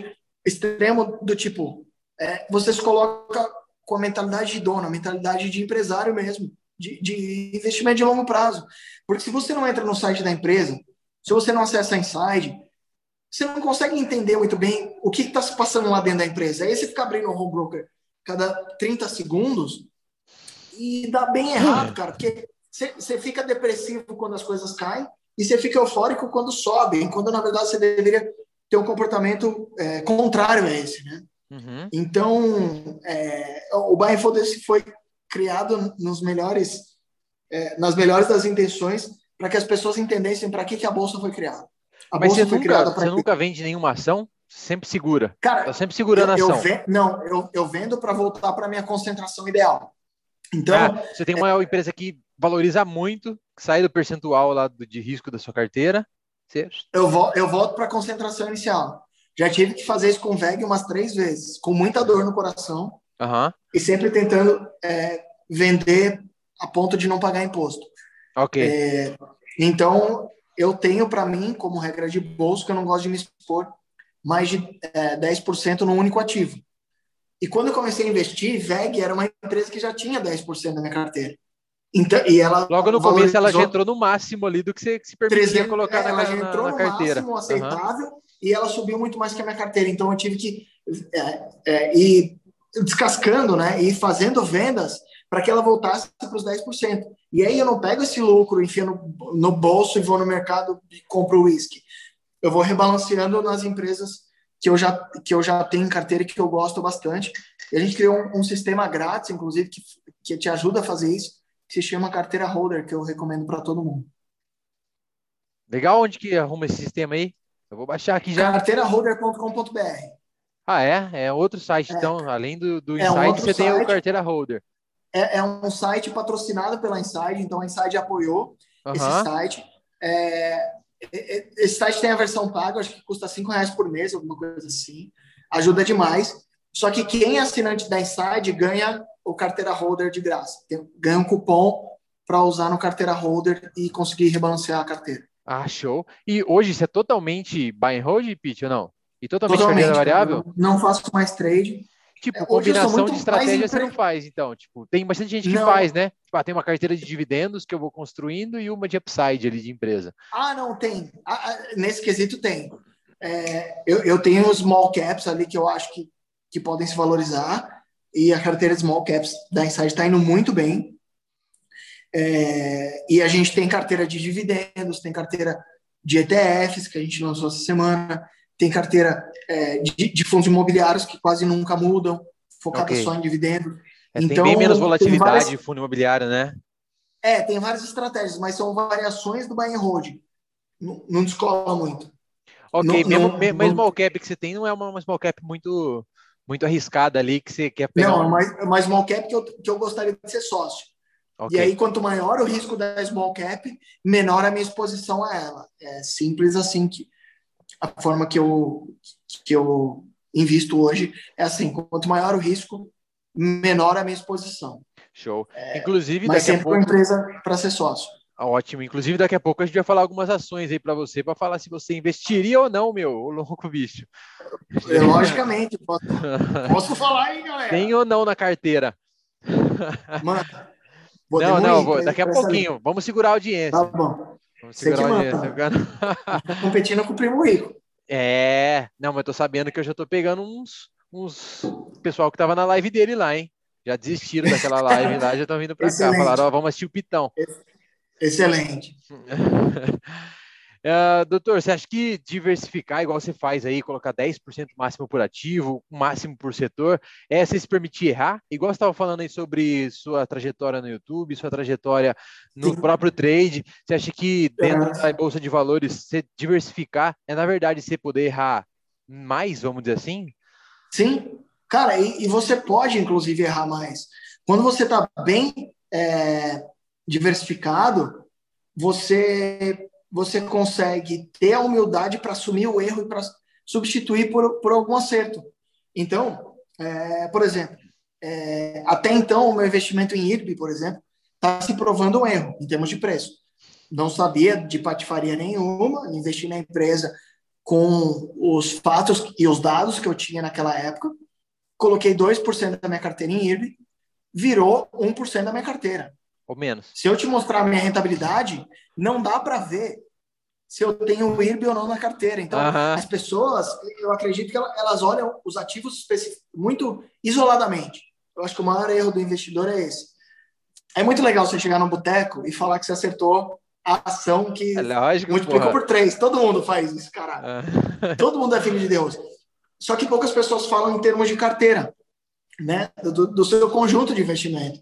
extremo do tipo, é, você se coloca com a mentalidade de dono, a mentalidade de empresário mesmo, de, de investimento de longo prazo. Porque se você não entra no site da empresa, se você não acessa a Inside, você não consegue entender muito bem o que está se passando lá dentro da empresa. Aí você fica abrindo o home broker cada 30 segundos, e dá bem errado, cara, porque você fica depressivo quando as coisas caem e você fica eufórico quando sobe, quando na verdade você deveria ter um comportamento é, contrário a esse, né? Uhum. Então, é, o hold foi criado nos melhores, é, nas melhores das intenções para que as pessoas entendessem para que, que a bolsa foi criada. A Mas bolsa você, nunca, você nunca vende nenhuma ação? Sempre segura. Cara, tá sempre segurando eu, a ação. Eu não, eu, eu vendo para voltar para minha concentração ideal. Então, ah, você tem uma empresa que valoriza muito, que sai do percentual lá do, de risco da sua carteira. Você... Eu, vo, eu volto para a concentração inicial. Já tive que fazer isso com o VEG umas três vezes, com muita dor no coração. Uhum. E sempre tentando é, vender a ponto de não pagar imposto. Ok. É, então, eu tenho para mim, como regra de bolso, que eu não gosto de me expor mais de é, 10% no único ativo. E quando eu comecei a investir, VEG era uma empresa que já tinha 10% da minha carteira. Então, e ela Logo no começo ela já entrou no máximo ali do que você se permitia 300, colocar é, na, ela já entrou na, no carteira. máximo aceitável uhum. e ela subiu muito mais que a minha carteira. Então eu tive que é, é, ir descascando, né, e fazendo vendas para que ela voltasse para os 10%. E aí eu não pego esse lucro, enfio no, no bolso e vou no mercado e compro uísque. Eu vou rebalanceando nas empresas que eu já, que eu já tenho em carteira e que eu gosto bastante. E a gente criou um, um sistema grátis, inclusive, que, que te ajuda a fazer isso, que se chama Carteira Holder, que eu recomendo para todo mundo. Legal, onde que arruma esse sistema aí? Eu vou baixar aqui já. Carteiraholder.com.br. Ah, é? É outro site, é. então, além do, do é um você site. tem o Carteira Holder é, é, um site patrocinado pela Inside, então a Inside apoiou uhum. esse site. É, esse site tem a versão paga, acho que custa cinco reais por mês, alguma coisa assim. Ajuda demais. Só que quem é assinante da Inside ganha o carteira holder de graça. Tem, ganha um cupom para usar no carteira holder e conseguir rebalancear a carteira. Ah, show. E hoje você é totalmente buy and hold, Pete, ou não? E totalmente, totalmente carteira variável? Não faço mais trade. Tipo, é, combinação de estratégia você não faz, então. Tipo, tem bastante gente que não. faz, né? Tipo, ah, tem uma carteira de dividendos que eu vou construindo e uma de upside ali de empresa. Ah, não, tem. Ah, ah, nesse quesito tem. É, eu, eu tenho os small caps ali que eu acho que, que podem se valorizar e a carteira de small caps da Insight está indo muito bem. É, e a gente tem carteira de dividendos, tem carteira de ETFs que a gente lançou essa semana, tem carteira é, de, de, fundos imobiliários que quase nunca mudam, focada okay. só em dividendo. É, então, tem bem menos volatilidade várias, de fundo imobiliário, né? É, tem várias estratégias, mas são variações do buy and hold. Não, não descola muito. Ok, não, mesmo, não, mesmo não, small cap que você tem não é uma, small cap muito, muito arriscada ali que você quer pegar. Não, é uma, é small cap que eu, que eu gostaria de ser sócio. Okay. E aí, quanto maior o risco da small cap, menor a minha exposição a ela. É simples assim que a forma que eu, que eu invisto hoje é assim: quanto maior o risco, menor a minha exposição. Show. É, Inclusive, mas sempre pouco... empresa para ser sócio. Ah, ótimo. Inclusive, daqui a pouco a gente vai falar algumas ações aí para você, para falar se você investiria ou não, meu, o louco bicho. Logicamente, posso, posso falar aí, galera. Tem ou não na carteira? Mano, não, não, vou, daqui a pouquinho. Vamos segurar a audiência. Tá bom. Vamos segurar a audiência. Tá competindo com o primo rico. É, não, mas eu tô sabendo que eu já tô pegando uns, uns pessoal que tava na live dele lá, hein? Já desistiram daquela live lá, já estão vindo para cá. Falaram, ó, vamos assistir o Pitão. Excelente. Uh, doutor, você acha que diversificar, igual você faz aí, colocar 10% máximo por ativo, máximo por setor, é você se permitir errar? Igual você estava falando aí sobre sua trajetória no YouTube, sua trajetória no Sim. próprio trade, você acha que dentro da Bolsa de Valores, você diversificar é, na verdade, você poder errar mais, vamos dizer assim? Sim, cara, e, e você pode, inclusive, errar mais. Quando você está bem é, diversificado, você você consegue ter a humildade para assumir o erro e para substituir por, por algum acerto. Então, é, por exemplo, é, até então, o meu investimento em IRB, por exemplo, está se provando um erro em termos de preço. Não sabia de patifaria nenhuma, investi na empresa com os fatos e os dados que eu tinha naquela época, coloquei 2% da minha carteira em IRB, virou 1% da minha carteira. Ou menos. Se eu te mostrar a minha rentabilidade, não dá para ver se eu tenho o IRB ou não na carteira. Então, as pessoas, eu acredito que elas olham os ativos muito isoladamente. Eu acho que o maior erro do investidor é esse. É muito legal você chegar no boteco e falar que você acertou a ação que é lógico, multiplicou porra. por três. Todo mundo faz isso, caralho. Ah. Todo mundo é filho de Deus. só que poucas pessoas falam em termos de carteira, né? Do, do seu conjunto de investimento.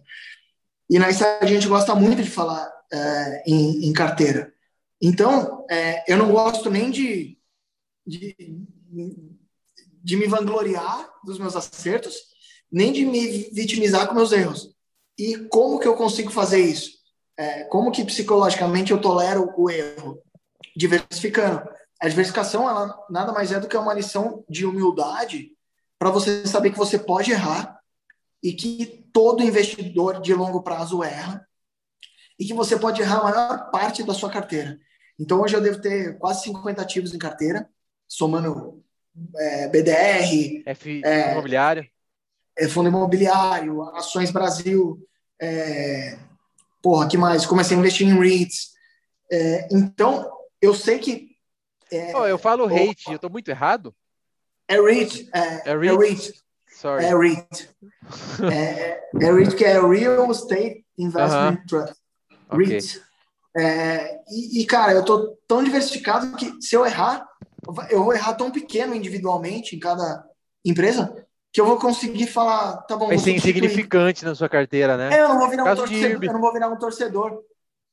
E na a gente gosta muito de falar é, em, em, carteira. Então, é, eu não gosto nem de, de, de me vangloriar dos meus acertos, nem de me vitimizar com meus erros. E como que eu consigo fazer isso? É, como que psicologicamente eu tolero o erro? Diversificando. A diversificação ela nada mais é do que uma lição de humildade para você saber que você pode errar e que todo investidor de longo prazo erra e que você pode errar a maior parte da sua carteira. Então hoje eu devo ter quase 50 ativos em carteira, somando é, BDR, F é, imobiliário, é, fundo imobiliário, ações Brasil, é, porra, que mais? Comecei a investir em REITs. É, então eu sei que oh, eu falo hate, eu tô muito errado? É REIT. É, é REIT. É REIT. Sorry. É REIT. é, REIT, que é Real Estate Investment uh -huh. Trust. REIT. É, e, e, cara, eu tô tão diversificado que se eu errar, eu vou errar tão pequeno individualmente em cada empresa que eu vou conseguir falar, tá bom. Vai ser insignificante na sua carteira, né? É, eu não vou virar um torcedor. Eu não vou virar um torcedor.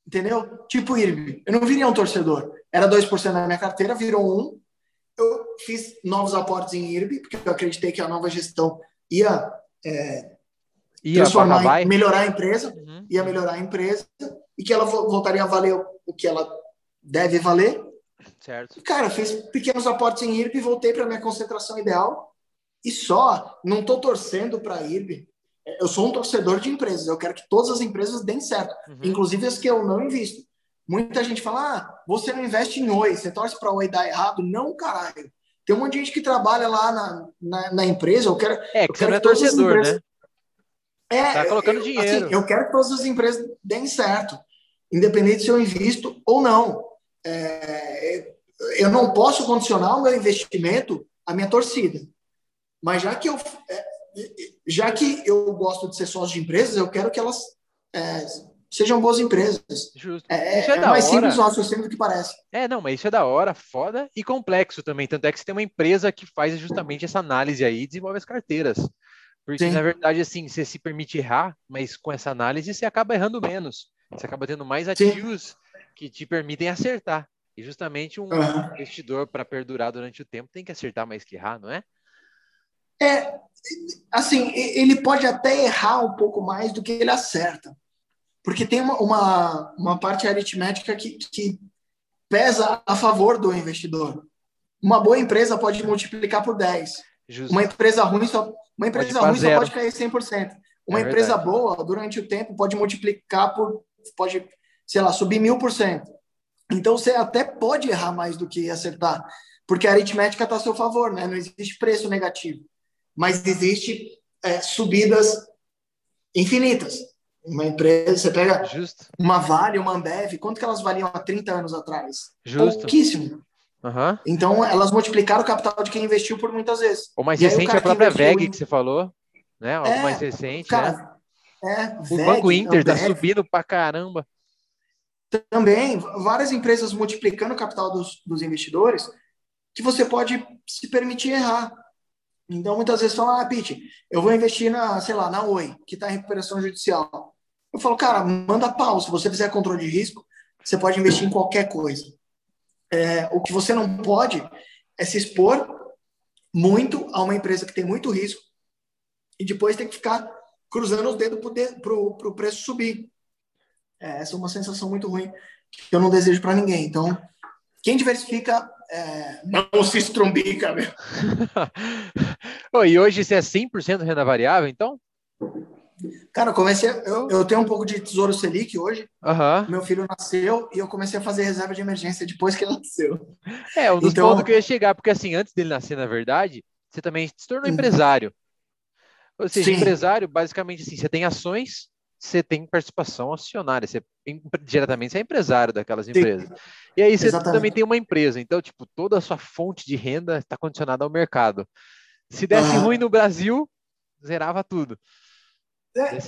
Entendeu? Tipo IRB. Eu não viria um torcedor. Era 2% da minha carteira, virou 1%. Eu fiz novos aportes em IRB, porque eu acreditei que a nova gestão ia, é, ia transformar, melhorar a empresa, uhum. ia melhorar a empresa, e que ela voltaria a valer o que ela deve valer. Certo. Cara, fiz pequenos aportes em IRB, voltei para minha concentração ideal, e só, não estou torcendo para IRB, eu sou um torcedor de empresas, eu quero que todas as empresas deem certo, uhum. inclusive as que eu não invisto. Muita gente fala, ah, você não investe em Oi, você torce para Oi dar errado. Não, caralho. Tem um monte de gente que trabalha lá na, na, na empresa, eu quero... É, que você não é torcedor, né? É, tá colocando eu, dinheiro. Assim, eu quero que todas as empresas deem certo, independente se eu invisto ou não. É, eu não posso condicionar o meu investimento à minha torcida. Mas já que eu é, já que eu gosto de ser sócio de empresas, eu quero que elas é, sejam boas empresas. Justo. É, é, é mais hora. simples o raciocínio do que parece. É, não, mas isso é da hora, foda e complexo também. Tanto é que você tem uma empresa que faz justamente essa análise aí e desenvolve as carteiras. Porque, Sim. na verdade, assim, você se permite errar, mas com essa análise você acaba errando menos. Você acaba tendo mais ativos Sim. que te permitem acertar. E justamente um uhum. investidor, para perdurar durante o tempo, tem que acertar mais que errar, não é? É, assim, ele pode até errar um pouco mais do que ele acerta. Porque tem uma, uma, uma parte aritmética que, que pesa a favor do investidor. Uma boa empresa pode multiplicar por 10. Justo. Uma empresa ruim só, uma empresa ruim só pode cair 100%. Uma é empresa boa, durante o tempo, pode multiplicar por, pode, sei lá, subir mil por cento. Então, você até pode errar mais do que acertar, porque a aritmética está a seu favor, né? Não existe preço negativo mas existe é, subidas infinitas. Uma empresa, você pega Justo. uma Vale, uma Ambev, quanto que elas valiam há 30 anos atrás? Justo. Pouquíssimo. Uhum. Então, elas multiplicaram o capital de quem investiu por muitas vezes. O mais recente é a própria VEG que você falou, né? Algo é, mais recente, cara, né? É, o VEG, Banco Inter está subindo pra caramba. Também, várias empresas multiplicando o capital dos, dos investidores que você pode se permitir errar. Então, muitas vezes falam, ah, Pete, eu vou investir na, sei lá, na Oi, que está em recuperação judicial. Eu falo, cara, manda pau. Se você fizer controle de risco, você pode investir em qualquer coisa. É, o que você não pode é se expor muito a uma empresa que tem muito risco e depois tem que ficar cruzando os dedos para o preço subir. É, essa é uma sensação muito ruim que eu não desejo para ninguém. Então, quem diversifica é, não se estrumbica, meu. oh, e hoje você é 100% renda variável, então? Cara, eu comecei. Eu, eu tenho um pouco de tesouro Selic hoje. Uhum. Meu filho nasceu e eu comecei a fazer reserva de emergência depois que ele nasceu. É, um dos então... pontos que eu ia chegar, porque assim, antes dele nascer, na verdade, você também se tornou uhum. empresário. Ou seja, Sim. empresário, basicamente assim, você tem ações, você tem participação acionária, você diretamente você é empresário daquelas empresas. Sim. E aí você Exatamente. também tem uma empresa, então tipo toda a sua fonte de renda está condicionada ao mercado. Se desse ruim no Brasil, zerava tudo. É,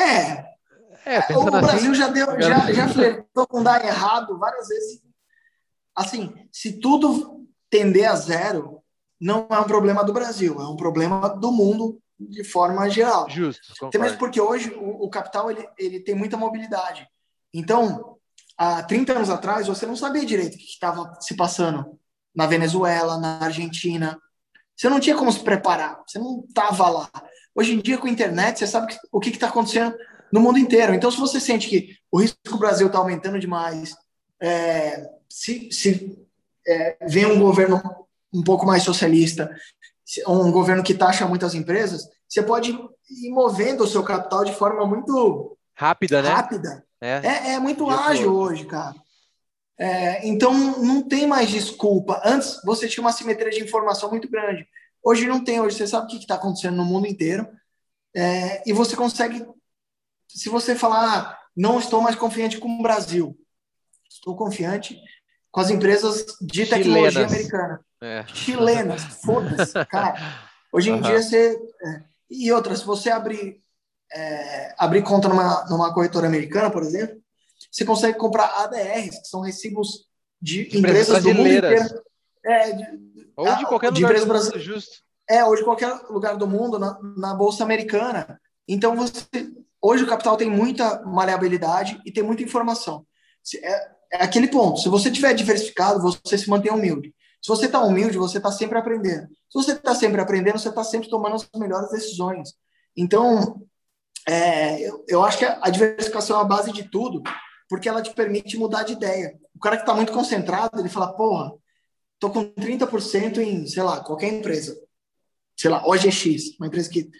é. é o assim, Brasil já deu, já, já flertou com dar errado várias vezes. Assim, se tudo tender a zero, não é um problema do Brasil, é um problema do mundo de forma geral. Justo. Até mesmo porque hoje o, o, capital ele, ele tem muita mobilidade. Então, há 30 anos atrás, você não sabia direito o que estava se passando na Venezuela, na Argentina. Você não tinha como se preparar, você não estava lá. Hoje em dia, com a internet, você sabe o que está acontecendo no mundo inteiro. Então, se você sente que o risco do Brasil está aumentando demais, é, se, se é, vem um governo um pouco mais socialista, um governo que taxa muitas empresas, você pode ir movendo o seu capital de forma muito rápida, né? Rápida. É, é, é muito ágil hoje, cara. É, então não tem mais desculpa. Antes você tinha uma simetria de informação muito grande. Hoje não tem. Hoje você sabe o que está acontecendo no mundo inteiro é, e você consegue. Se você falar, ah, não estou mais confiante com o Brasil, estou confiante com as empresas de tecnologia Chilenas. americana. É. Chilenas, foda-se, cara. Hoje em uhum. dia você. É, e outras, se você abrir, é, abrir conta numa, numa corretora americana, por exemplo, você consegue comprar ADRs, que são recibos de, de empresas do mundo inteiro. É, de, ou de qualquer de lugar do mundo, justo. É, de qualquer lugar do mundo, na, na Bolsa Americana. Então, você, hoje o capital tem muita maleabilidade e tem muita informação. É, é aquele ponto. Se você tiver diversificado, você se mantém humilde. Se você está humilde, você está sempre aprendendo. Se você está sempre aprendendo, você está sempre tomando as melhores decisões. Então, é, eu, eu, acho que a diversificação é a base de tudo, porque ela te permite mudar de ideia. O cara que está muito concentrado, ele fala, porra, tô com 30% em, sei lá, qualquer empresa. Sei lá, OGX, uma empresa que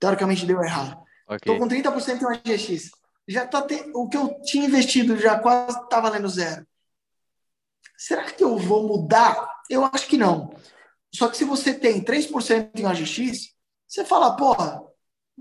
teoricamente deu errado. Okay. Tô com 30% em OGX. Já tá te... O que eu tinha investido já quase está valendo zero. Será que eu vou mudar? Eu acho que não. Só que se você tem 3% em OGX, você fala, porra,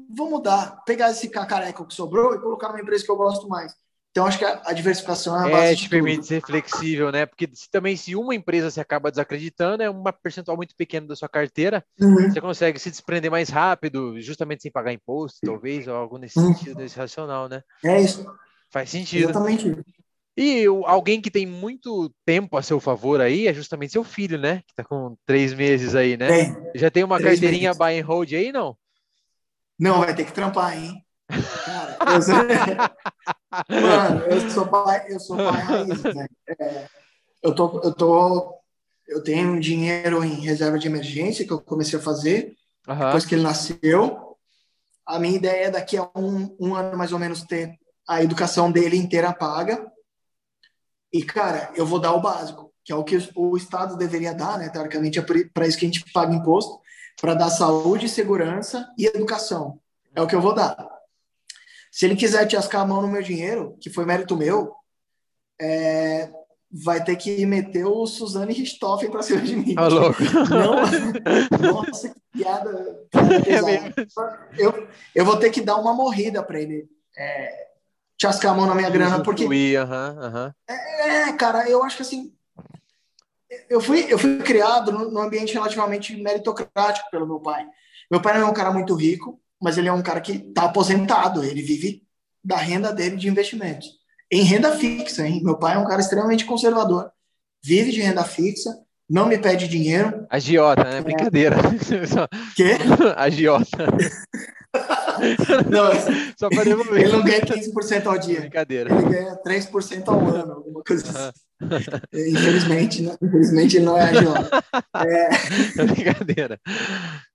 vou mudar, pegar esse cacareco que sobrou e colocar numa empresa que eu gosto mais. Então, acho que a, a diversificação é a base. É, te permite ser flexível, né? Porque se, também, se uma empresa se acaba desacreditando, é uma percentual muito pequena da sua carteira, uhum. você consegue se desprender mais rápido, justamente sem pagar imposto, talvez, ou algo nesse uhum. sentido, nesse racional, né? É isso. Faz sentido. Exatamente. E alguém que tem muito tempo a seu favor aí é justamente seu filho, né? Que tá com três meses aí, né? Tem. Já tem uma carteirinha meses. buy and hold aí, não? Não, vai ter que trampar, hein? Cara, eu sou... Mano, eu sou pai, eu sou pai raiz, né? É, eu tô, eu tô, eu tenho dinheiro em reserva de emergência que eu comecei a fazer uhum. depois que ele nasceu. A minha ideia é daqui a um, um ano mais ou menos ter a educação dele inteira paga e, cara, eu vou dar o básico, que é o que o Estado deveria dar, né? Teoricamente, é para isso que a gente paga imposto, para dar saúde, segurança e educação. É o que eu vou dar. Se ele quiser te ascar a mão no meu dinheiro, que foi mérito meu, é, vai ter que meter o Suzane Richthofen para cima de mim. Tá louco. Não, nossa, que piada. É eu, eu vou ter que dar uma morrida para ele. É, chascar a mão na minha grana, porque. É, cara, eu acho que assim. Eu fui, eu fui criado num ambiente relativamente meritocrático pelo meu pai. Meu pai não é um cara muito rico, mas ele é um cara que está aposentado, ele vive da renda dele de investimentos. Em renda fixa, hein? Meu pai é um cara extremamente conservador, vive de renda fixa, não me pede dinheiro. Agiota, né? É. Brincadeira. Quê? Agiota. Não, só para devolver. Ele não ganha 15% ao dia. Brincadeira. Ele ganha 3% ao ano, alguma coisa assim. Infelizmente, né? Infelizmente ele não é agiota. É... Brincadeira.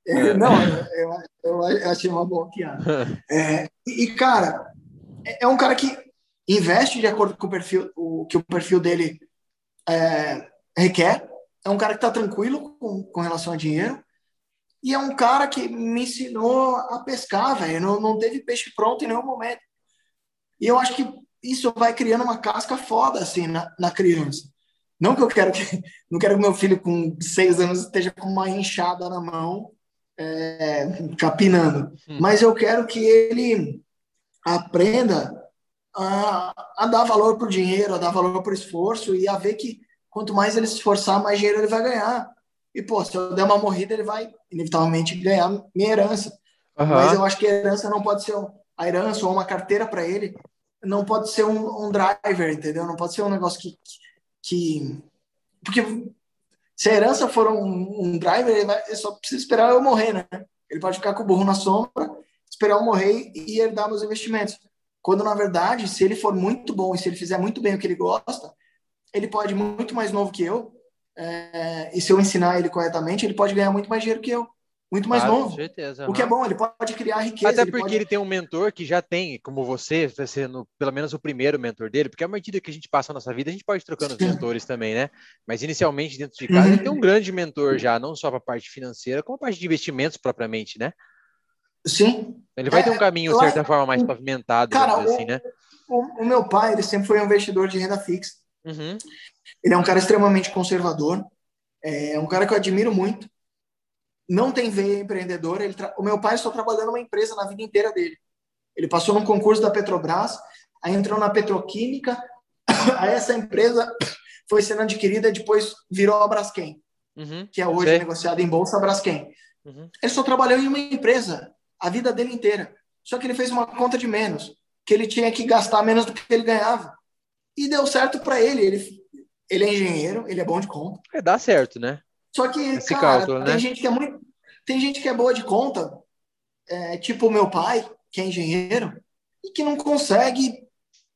É, não, eu, eu, eu, achei uma boa piada. É, e, cara, é, é um cara que investe de acordo com o perfil, o que o perfil dele é, requer. É um cara que está tranquilo com, com relação a dinheiro e é um cara que me ensinou a pescar, velho. Não, não teve peixe pronto em nenhum momento. E eu acho que isso vai criando uma casca foda, assim, na, na criança. Não que eu quero que... Não quero que meu filho com seis anos esteja com uma enxada na mão, é, capinando. Hum. Mas eu quero que ele aprenda a, a dar valor pro dinheiro, a dar valor pro esforço e a ver que quanto mais ele se esforçar, mais dinheiro ele vai ganhar. E, pô, se eu der uma morrida, ele vai, inevitavelmente, ganhar minha herança. Uhum. Mas eu acho que a herança não pode ser a herança ou uma carteira para ele, não pode ser um, um, driver, entendeu? Não pode ser um negócio que, que. Porque Se a herança for um, um driver, ele, vai, ele só precisa esperar eu morrer, né? Ele pode ficar com o burro na sombra, esperar eu morrer e herdar meus investimentos. Quando, na verdade, se ele for muito bom e se ele fizer muito bem o que ele gosta, ele pode, muito mais novo que eu, é, e se eu ensinar ele corretamente, ele pode ganhar muito mais dinheiro que eu. Muito mais claro, novo. Com certeza. O que é bom, ele pode criar riqueza. Até porque ele, pode... ele, tem um mentor que já tem, como você, sendo pelo menos o primeiro mentor dele, porque à medida que a gente passa a nossa vida, a gente pode trocando Sim. os mentores também, né? Mas inicialmente, dentro de casa, uhum. ele tem um grande mentor já, não só para a parte financeira, como a parte de investimentos propriamente, né? Sim. Ele vai é, ter um caminho, de certa forma, mais pavimentado, cara, o, assim, né? O, o, meu pai, ele sempre foi um investidor de renda fixa. Uhum. Ele é um cara extremamente conservador, é um cara que eu admiro muito não tem veia empreendedora. Ele tra... O meu pai só trabalhou numa empresa na vida inteira dele. Ele passou num concurso da Petrobras, aí entrou na petroquímica, aí essa empresa foi sendo adquirida e depois virou a Braskem, uhum, que é hoje negociada em bolsa a Braskem. Uhum. Ele só trabalhou em uma empresa a vida dele inteira. Só que ele fez uma conta de menos, que ele tinha que gastar menos do que ele ganhava. E deu certo para ele. ele. Ele é engenheiro, ele é bom de conta. É, dá certo, né? Só que, Esse cara, cálculo, tem né? gente que é muito. Tem gente que é boa de conta, é, tipo o meu pai, que é engenheiro, e que não consegue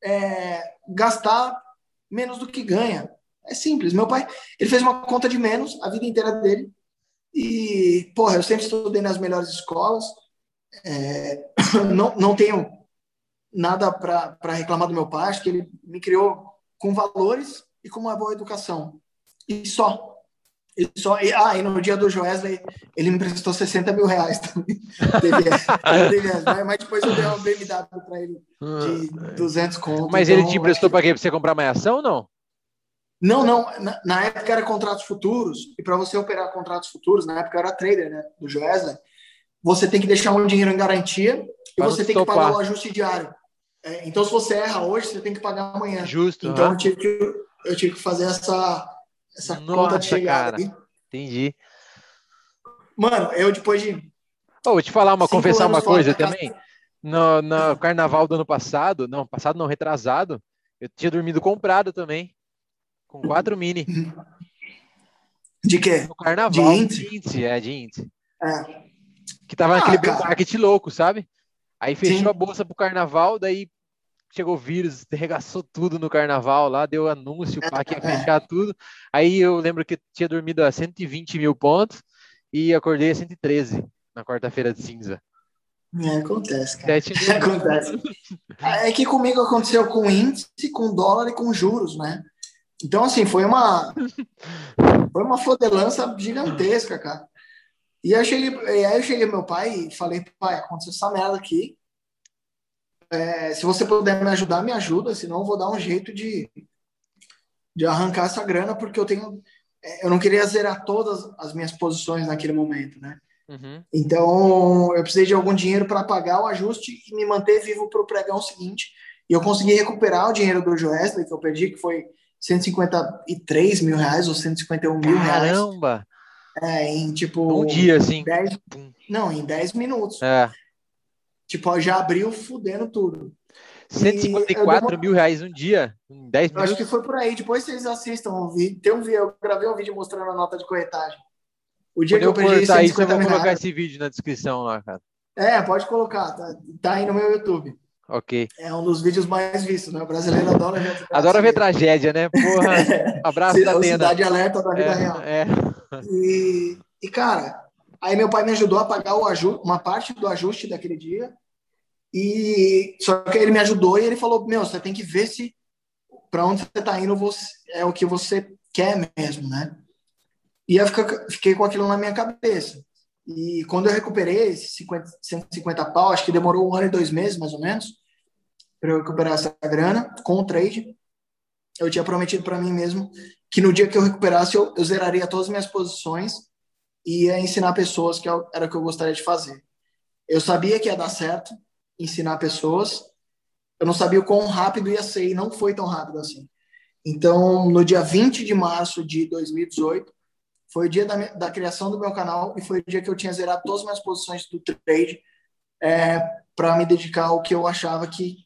é, gastar menos do que ganha. É simples. Meu pai, ele fez uma conta de menos a vida inteira dele. E, porra, eu sempre estudei nas melhores escolas. É, não, não tenho nada para reclamar do meu pai. Acho que ele me criou com valores e com uma boa educação. E só. E só, e, ah, e no dia do Joesley, ele me emprestou 60 mil reais também. mas depois eu dei uma BMW para ele de 200 conto. Mas então, ele te emprestou para quê? Para você comprar mais ação ou não? Não, não. Na, na, época era contratos futuros. E para você operar contratos futuros, na época eu era trader né, do Joesley, você tem que deixar um dinheiro em garantia e você tem que pagar o ajuste diário. É, então, se você erra hoje, você tem que pagar amanhã. Justo. Então, eu, tive que, eu tive que fazer essa essa Nossa, conta de chegada. Cara. Entendi. Mano, eu depois de. Oh, vou te falar uma, confessar uma coisa também. No, no carnaval do ano passado, não, passado não, retrasado, eu tinha dormido comprado também. Com quatro mini. De quê? No carnaval. De índice? De é, de índice. É. Que tava ah, naquele market louco, sabe? Aí fechou Sim. a bolsa pro carnaval, daí chegou o vírus, arregaçou tudo no carnaval lá, deu anúncio, para que ia fechar tudo. Aí eu lembro que tinha dormido a 120 mil pontos e acordei a 113 na quarta-feira de cinza. É, acontece, cara. acontece. É que comigo aconteceu com índice, com dólar e com juros, né? Então, assim, foi uma foi uma fodelança gigantesca, cara. E aí eu cheguei, aí eu cheguei meu pai e falei, pai, aconteceu essa merda aqui é, se você puder me ajudar, me ajuda, senão eu vou dar um jeito de, de arrancar essa grana, porque eu tenho. É, eu não queria zerar todas as minhas posições naquele momento, né? Uhum. Então, eu precisei de algum dinheiro para pagar o ajuste e me manter vivo para o pregão seguinte. E eu consegui recuperar o dinheiro do Joesley, que eu perdi, que foi 153 mil reais ou 151 mil reais. Caramba! É, em tipo. Um dia, assim. 10, não, em 10 minutos. É. Tipo, já abriu fudendo tudo. 154 mil reais um dia, em 10 minutos. Acho que foi por aí. Depois vocês assistam o vídeo. Tem um vídeo, eu gravei um vídeo mostrando a nota de corretagem. O dia Quando que eu, eu perdi cortar isso, eu vou colocar esse vídeo na descrição lá, cara. É, pode colocar. Tá, tá aí no meu YouTube. Ok. É um dos vídeos mais vistos, né? O brasileiro adora ver. Adora ver tragédia, né? Porra, abraço da Atena. Cidade alerta da vida é, real. É. E, e, cara, aí meu pai me ajudou a pagar o ajuste, uma parte do ajuste daquele dia. E só que ele me ajudou e ele falou: Meu, você tem que ver se para onde você está indo você, é o que você quer mesmo, né? E eu fiquei com aquilo na minha cabeça. E quando eu recuperei esses 50, 150 pau, acho que demorou um ano e dois meses, mais ou menos, para eu recuperar essa grana com o trade. Eu tinha prometido para mim mesmo que no dia que eu recuperasse, eu, eu zeraria todas as minhas posições e ia ensinar pessoas, que era o que eu gostaria de fazer. Eu sabia que ia dar certo, ensinar pessoas. Eu não sabia o quão rápido ia ser e não foi tão rápido assim. Então, no dia 20 de março de 2018, foi o dia da, da criação do meu canal e foi o dia que eu tinha zerado todas as minhas posições do trade é, para me dedicar ao que eu achava que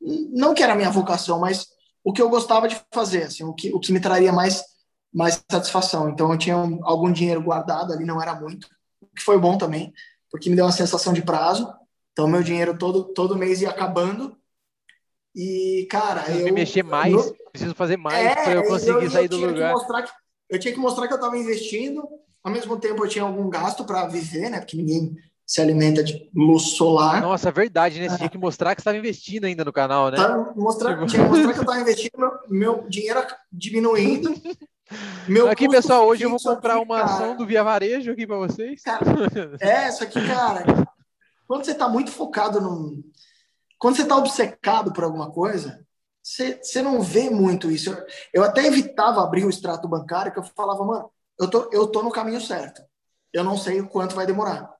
não que era a minha vocação, mas o que eu gostava de fazer, assim, o que, o que me traria mais mais satisfação. Então eu tinha algum dinheiro guardado ali, não era muito, o que foi bom também, porque me deu uma sensação de prazo. Então meu dinheiro todo todo mês ia acabando. E cara, eu me mexer mais, eu, preciso fazer mais é, para eu conseguir eu, sair do lugar. Que, eu tinha que mostrar que eu estava investindo, ao mesmo tempo eu tinha algum gasto para viver, né? Porque ninguém se alimenta de luz solar. Nossa, verdade, né? Você tinha que mostrar que estava investindo ainda no canal, né? Tá, mostrar, tipo... Tinha que mostrar que eu estava investindo, meu, meu dinheiro diminuindo. Meu aqui, pessoal, hoje eu vou comprar aqui, uma cara, ação do Via Varejo aqui para vocês. Cara, é, isso aqui, cara. Quando você está muito focado num. Quando você está obcecado por alguma coisa, você, você não vê muito isso. Eu, eu até evitava abrir o extrato bancário, que eu falava, mano, eu tô, eu tô no caminho certo. Eu não sei o quanto vai demorar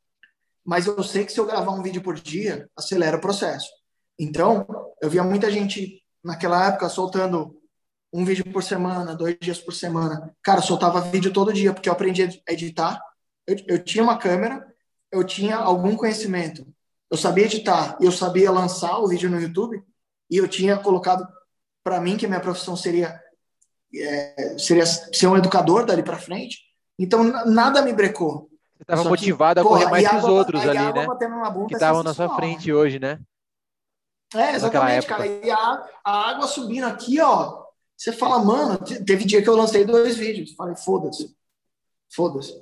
mas eu sei que se eu gravar um vídeo por dia, acelera o processo. Então, eu via muita gente naquela época soltando um vídeo por semana, dois dias por semana. Cara, soltava vídeo todo dia, porque eu aprendi a editar. Eu, eu tinha uma câmera, eu tinha algum conhecimento. Eu sabia editar, eu sabia lançar o vídeo no YouTube, e eu tinha colocado para mim que a minha profissão seria é, seria ser um educador dali para frente. Então, nada me brecou. Você estava motivado que, a correr porra, mais que os outros ali, né? Que estavam na sua frente hoje, né? É, exatamente, cara. E a, a, água subindo aqui, ó. Você fala, mano, teve dia que eu lancei dois vídeos. Falei, foda-se. Foda-se.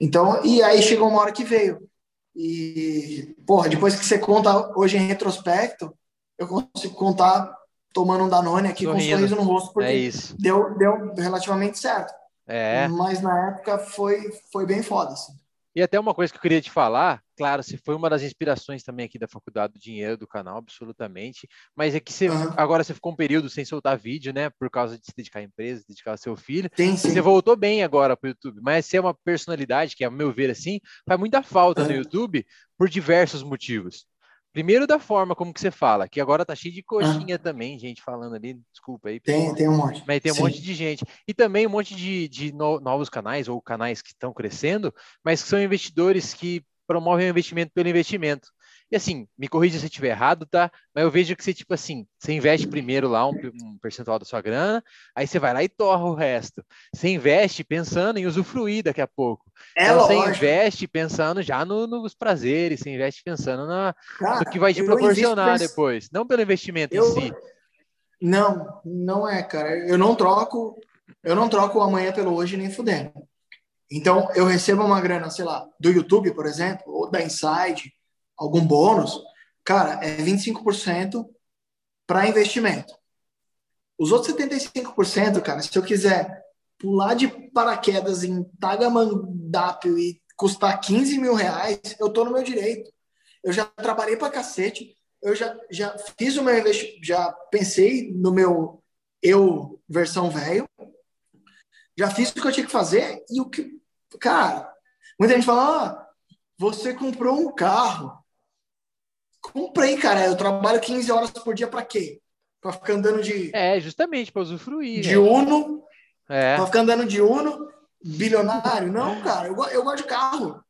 Então, e aí chegou uma hora que veio. E, porra, depois que você conta hoje em retrospecto, eu consigo contar tomando um Danone aqui Sorrindo. com um sorriso no rosto, porque é Deu, deu relativamente certo. É. Mas na época foi, foi bem foda, assim. E até uma coisa que eu queria te falar, claro, você foi uma das inspirações também aqui da Faculdade do Dinheiro do canal, absolutamente. Mas é que você uhum. agora você ficou um período sem soltar vídeo, né? Por causa de se dedicar à empresa, dedicar ao seu filho. Sim, sim. Você voltou bem agora para o YouTube, mas você é uma personalidade que, ao meu ver, assim, faz muita falta uhum. no YouTube por diversos motivos. Primeiro da forma como que você fala, que agora tá cheio de coxinha ah. também, gente falando ali, desculpa aí. Tem, tem um monte. Mas tem um Sim. monte de gente. E também um monte de, de no, novos canais, ou canais que estão crescendo, mas que são investidores que promovem o investimento pelo investimento. E assim, me corrija se eu estiver errado, tá? Mas eu vejo que você, tipo assim, você investe primeiro lá um, um, percentual da sua grana, aí você vai lá e torra o resto. Você investe pensando em usufruir daqui a pouco. É então, você investe pensando já no, nos prazeres, você investe pensando na, Cara, no que vai te proporcionar pens... depois, não pelo investimento eu... em si. Não, não é, cara. Eu não troco, eu não troco o amanhã pelo hoje nem fudendo. Então, eu recebo uma grana, sei lá, do YouTube, por exemplo, ou da Inside, algum bônus, cara, é 25% para investimento. Os outros 75%, cara, se eu quiser pular de paraquedas em Tagamandapio e custar 15 mil reais, eu tô no meu direito. Eu já trabalhei para cacete, eu já, já fiz o meu investimento, já pensei no meu eu versão velho, já fiz o que eu tinha que fazer e o que, cara, muita gente fala, ah, você comprou um carro. Comprei, cara. Eu trabalho 15 horas por dia para quê? Para ficar andando de. É, justamente, para usufruir. De né? Uno. É. Para ficar andando de Uno, bilionário. Não, cara, eu, eu gosto de carro.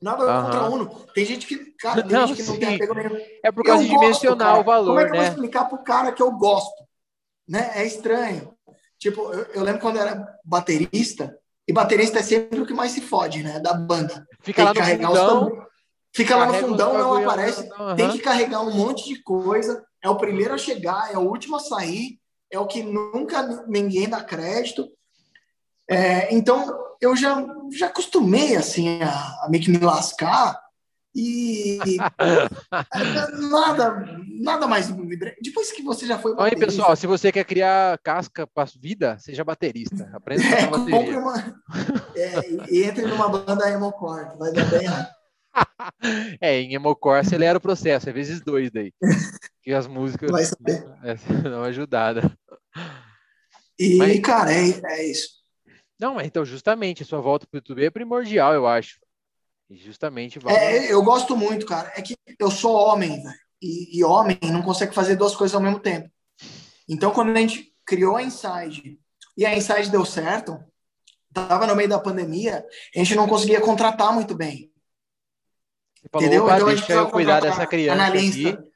Nada uhum. contra Uno. Tem gente que, cara, tem não, gente que não tem apego nenhum. É por causa eu de dimensionar o valor, Como é que né? eu vou né? explicar pro cara que eu gosto? Né? É estranho. Tipo, eu, eu lembro quando eu era baterista, e baterista é sempre o que mais se fode, né? Da banda. Fica tem lá no carregar fundão, os Fica lá no fundão, não aparece. Uhum. Tem que carregar um monte de coisa. É o primeiro a chegar, é o último a sair, é o que nunca ninguém dá crédito. É, então, eu já, já acostumei assim, a, a meio que me lascar e nada, nada mais. Depois que você já foi baterista. Aí, pessoal, se você quer criar casca para vida, seja baterista. Aprenda a é, bateria. Uma, é, e entre numa banda emocore, vai dar bem errado. é, em Emocore acelera o processo, é vezes dois daí. Que as músicas Vai saber. É, dão ajudada. E, mas, cara, é, é isso. Não, então, justamente, a sua volta para o YouTube é primordial, eu acho. E justamente. Vamos... É, eu gosto muito, cara. É que eu sou homem, velho. E, e, homem não consegue fazer duas coisas ao mesmo tempo. Então, quando a gente criou a Inside e a Inside deu certo, tava no meio da pandemia, a gente não conseguia contratar muito bem. Falou, Entendeu? Então, deixa eu cuidar dessa criança analista. Aqui.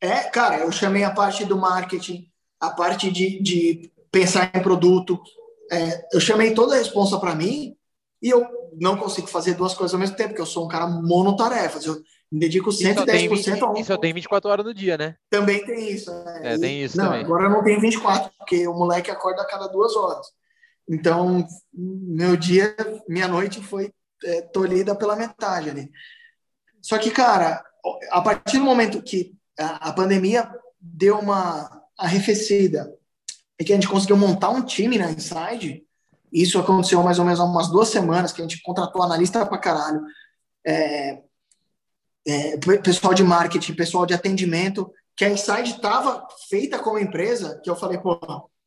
É, cara, eu chamei a parte do marketing, a parte de, de pensar em produto, é, eu chamei toda a responsa para mim e eu não consigo fazer duas coisas ao mesmo tempo, porque eu sou um cara monotarefas. Eu me dedico 110% tem 20, a um. E só tem 24 horas no dia, né? Também tem isso. Né? É, tem isso não, também. Agora eu não tenho 24, porque o moleque acorda a cada duas horas. Então, meu dia, minha noite foi é, tolhida pela metade ali. Só que, cara, a partir do momento que a, a pandemia deu uma arrefecida e que a gente conseguiu montar um time na Inside, isso aconteceu mais ou menos há umas duas semanas, que a gente contratou analista pra caralho, é, é, pessoal de marketing, pessoal de atendimento, que a Inside estava feita como empresa, que eu falei, pô,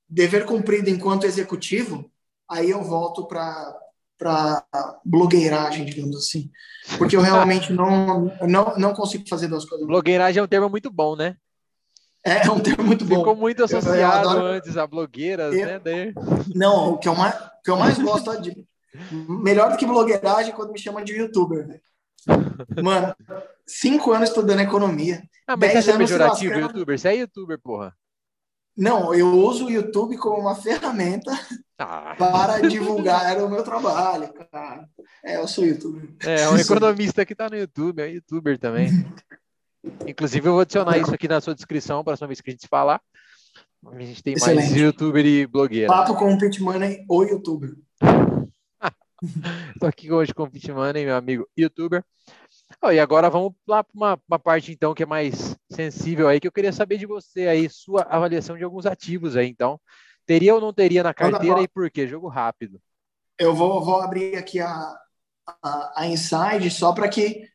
dever cumprido enquanto executivo, aí eu volto para para blogueiragem, digamos assim. Porque eu realmente não, não, não consigo fazer duas coisas. Blogueiragem é um termo muito bom, né? É, é um termo muito bom. Ficou muito associado antes a blogueiras, eu, né? Daí... Não, o que, eu mais, o que eu mais gosto é de. Melhor do que blogueiragem é quando me chamam de youtuber, né? Mano, cinco anos estudando economia. Ah, mas você é pejorativo, youtuber? Você é youtuber, porra. Não, eu uso o YouTube como uma ferramenta ah. para divulgar o meu trabalho, cara. É, eu sou youtuber. É, é um economista que está no YouTube, é youtuber também. Inclusive, eu vou adicionar isso aqui na sua descrição, para a próxima vez que a gente falar. A gente tem Excelente. mais youtuber e blogueira. Papo com o Pit Money ou youtuber. Estou aqui hoje com o Pit Money, meu amigo youtuber. Oh, e agora vamos lá para uma, uma, parte então que é mais sensível aí, que eu queria saber de você aí, sua avaliação de alguns ativos aí, então. Teria ou não teria na carteira e por quê? Jogo rápido. Eu vou, vou abrir aqui a, a, a Inside só para que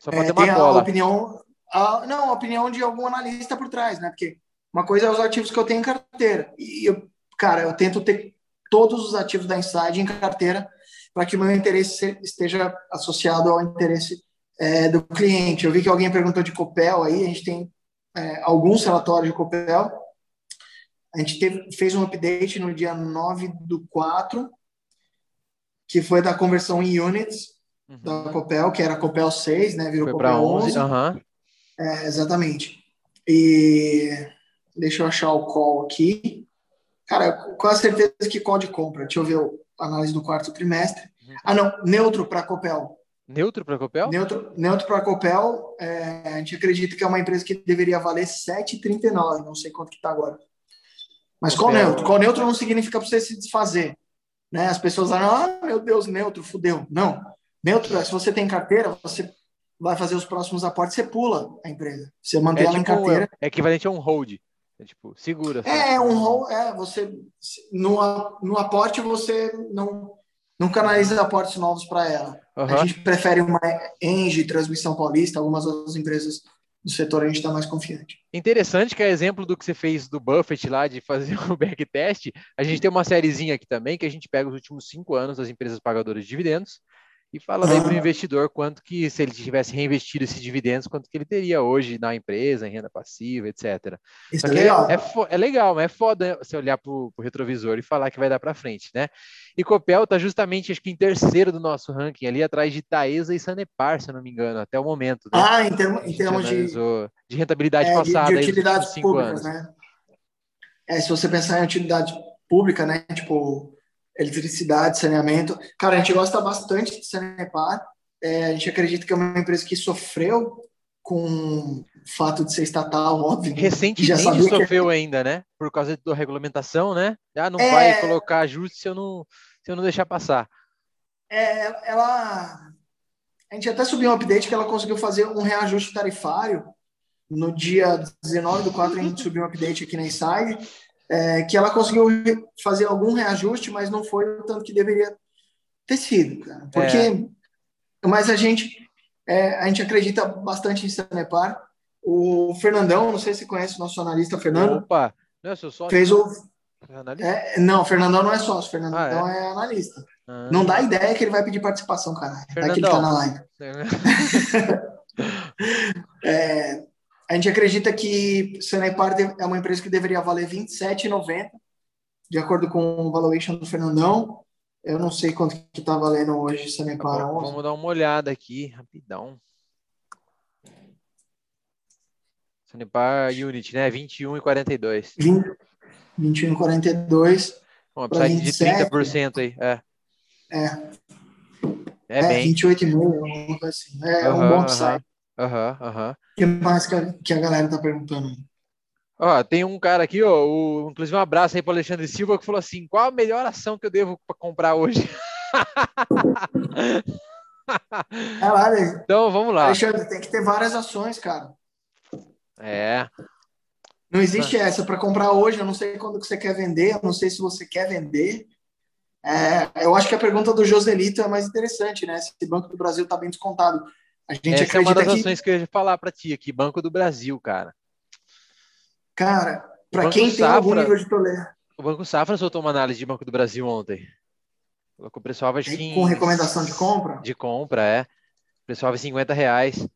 só para é, ter uma bola. a opinião, a, não, a opinião de algum analista por trás, né? Porque uma coisa é os ativos que eu tenho em carteira. E eu, cara, eu tento ter todos os ativos da Inside em carteira para que o meu interesse esteja associado ao interesse é, do cliente. Eu vi que alguém perguntou de Copel aí, a gente tem é, alguns relatórios de Copel. A gente teve, fez um update no dia 9 do 4, que foi da conversão em units uhum. da Copel, que era Copel 6, né? Virou foi Copel 11. 11. Uhum. É, exatamente. E deixa eu achar o call aqui. Cara, com a certeza que call de compra. Deixa eu ver a análise do quarto trimestre. Uhum. Ah, não, neutro para Copel. Neutro para Copel? Neutro, neutro para Copel, é, a gente acredita que é uma empresa que deveria valer 7,39, não sei quanto que está agora. Mas qual neutro? Qual neutro não significa para você se desfazer. Né? As pessoas falam, ah, meu Deus, neutro, fudeu. Não. Neutro se você tem carteira, você vai fazer os próximos aportes, você pula a empresa. Você mantém é ela tipo, em carteira. É equivalente a um hold. É tipo, segura. É, um hold, é, você no, no aporte você não não canaliza aportes novos para ela. Uhum. A gente prefere uma Engie, Transmissão Paulista, algumas outras empresas do setor a gente está mais confiante. Interessante que é exemplo do que você fez do Buffett lá, de fazer o backtest. A gente tem uma sériezinha aqui também, que a gente pega os últimos cinco anos das empresas pagadoras de dividendos e fala daí para o investidor quanto que, se ele tivesse reinvestido esses dividendos, quanto que ele teria hoje na empresa, em renda passiva, etc. Isso é legal. É, é, é, legal, mas é foda você olhar para o retrovisor e falar que vai dar para frente, né? E Copel está justamente, acho que em terceiro do nosso ranking, ali atrás de Taesa e Sanepar, se eu não me engano, até o momento. Né? Ah, em, termo, em termos de, de rentabilidade é, passada. De, de utilidades públicas, anos. né? É, se você pensar em utilidade pública, né? Tipo, eletricidade, saneamento. Cara, a gente gosta bastante de Sanepar. É, a gente acredita que é uma empresa que sofreu com o fato de ser estatal, óbvio. Recentemente sofreu que... ainda, né? Por causa da regulamentação, né? Ah, não é... vai colocar ajuste se eu não, se eu não deixar passar. É, ela... A gente até subiu um update que ela conseguiu fazer um reajuste tarifário. No dia 19 do 4, a gente subiu um update aqui na Inside é, que ela conseguiu fazer algum reajuste, mas não foi o tanto que deveria ter sido, cara. Porque, é. mas a gente, é, a gente acredita bastante em Sanepar. O Fernandão, não sei se conhece o nosso analista Fernando. Opa, não, é sócio. Fez o. É, não, o Fernandão não é sócio, o Fernandão ah, é? é? analista. Ah. Não dá ideia que ele vai pedir participação, cara. Fernandão. Vai que ele tá na live. é, a gente acredita que Sanepar é uma empresa que deveria valer R$ 27,90, de acordo com o valuation do Fernandão. Eu não sei quanto que está valendo hoje Sanepar. Tá vamos dar uma olhada aqui, rapidão. Sanepar Unit, né? 21,42. 21,42. Um upside de 30% aí. É. É. É, é bem. 28,5, assim. É um bom upside. Aham, aham. O que mais que a, que a galera tá perguntando aí? Ó, tem um cara aqui, ó, o, inclusive um abraço aí para Alexandre Silva, que falou assim: qual a melhor ação que eu devo comprar hoje? Caralho. Então vamos lá. Alexandre, tem que ter várias ações, cara. É. Não existe essa para comprar hoje. Eu não sei quando que você quer vender. Eu não sei se você quer vender. É, eu acho que a pergunta do Joselito é mais interessante, né? Se o Banco do Brasil está bem descontado. A gente Essa acredita é uma das ações que eu ia falar para ti aqui, Banco do Brasil, cara. Cara, para quem Safra, tem algum nível de tolerância. O Banco Safra soltou uma análise de Banco do Brasil ontem. O pessoal vai Com recomendação de compra? De compra, é. O pessoal vai 50 reais.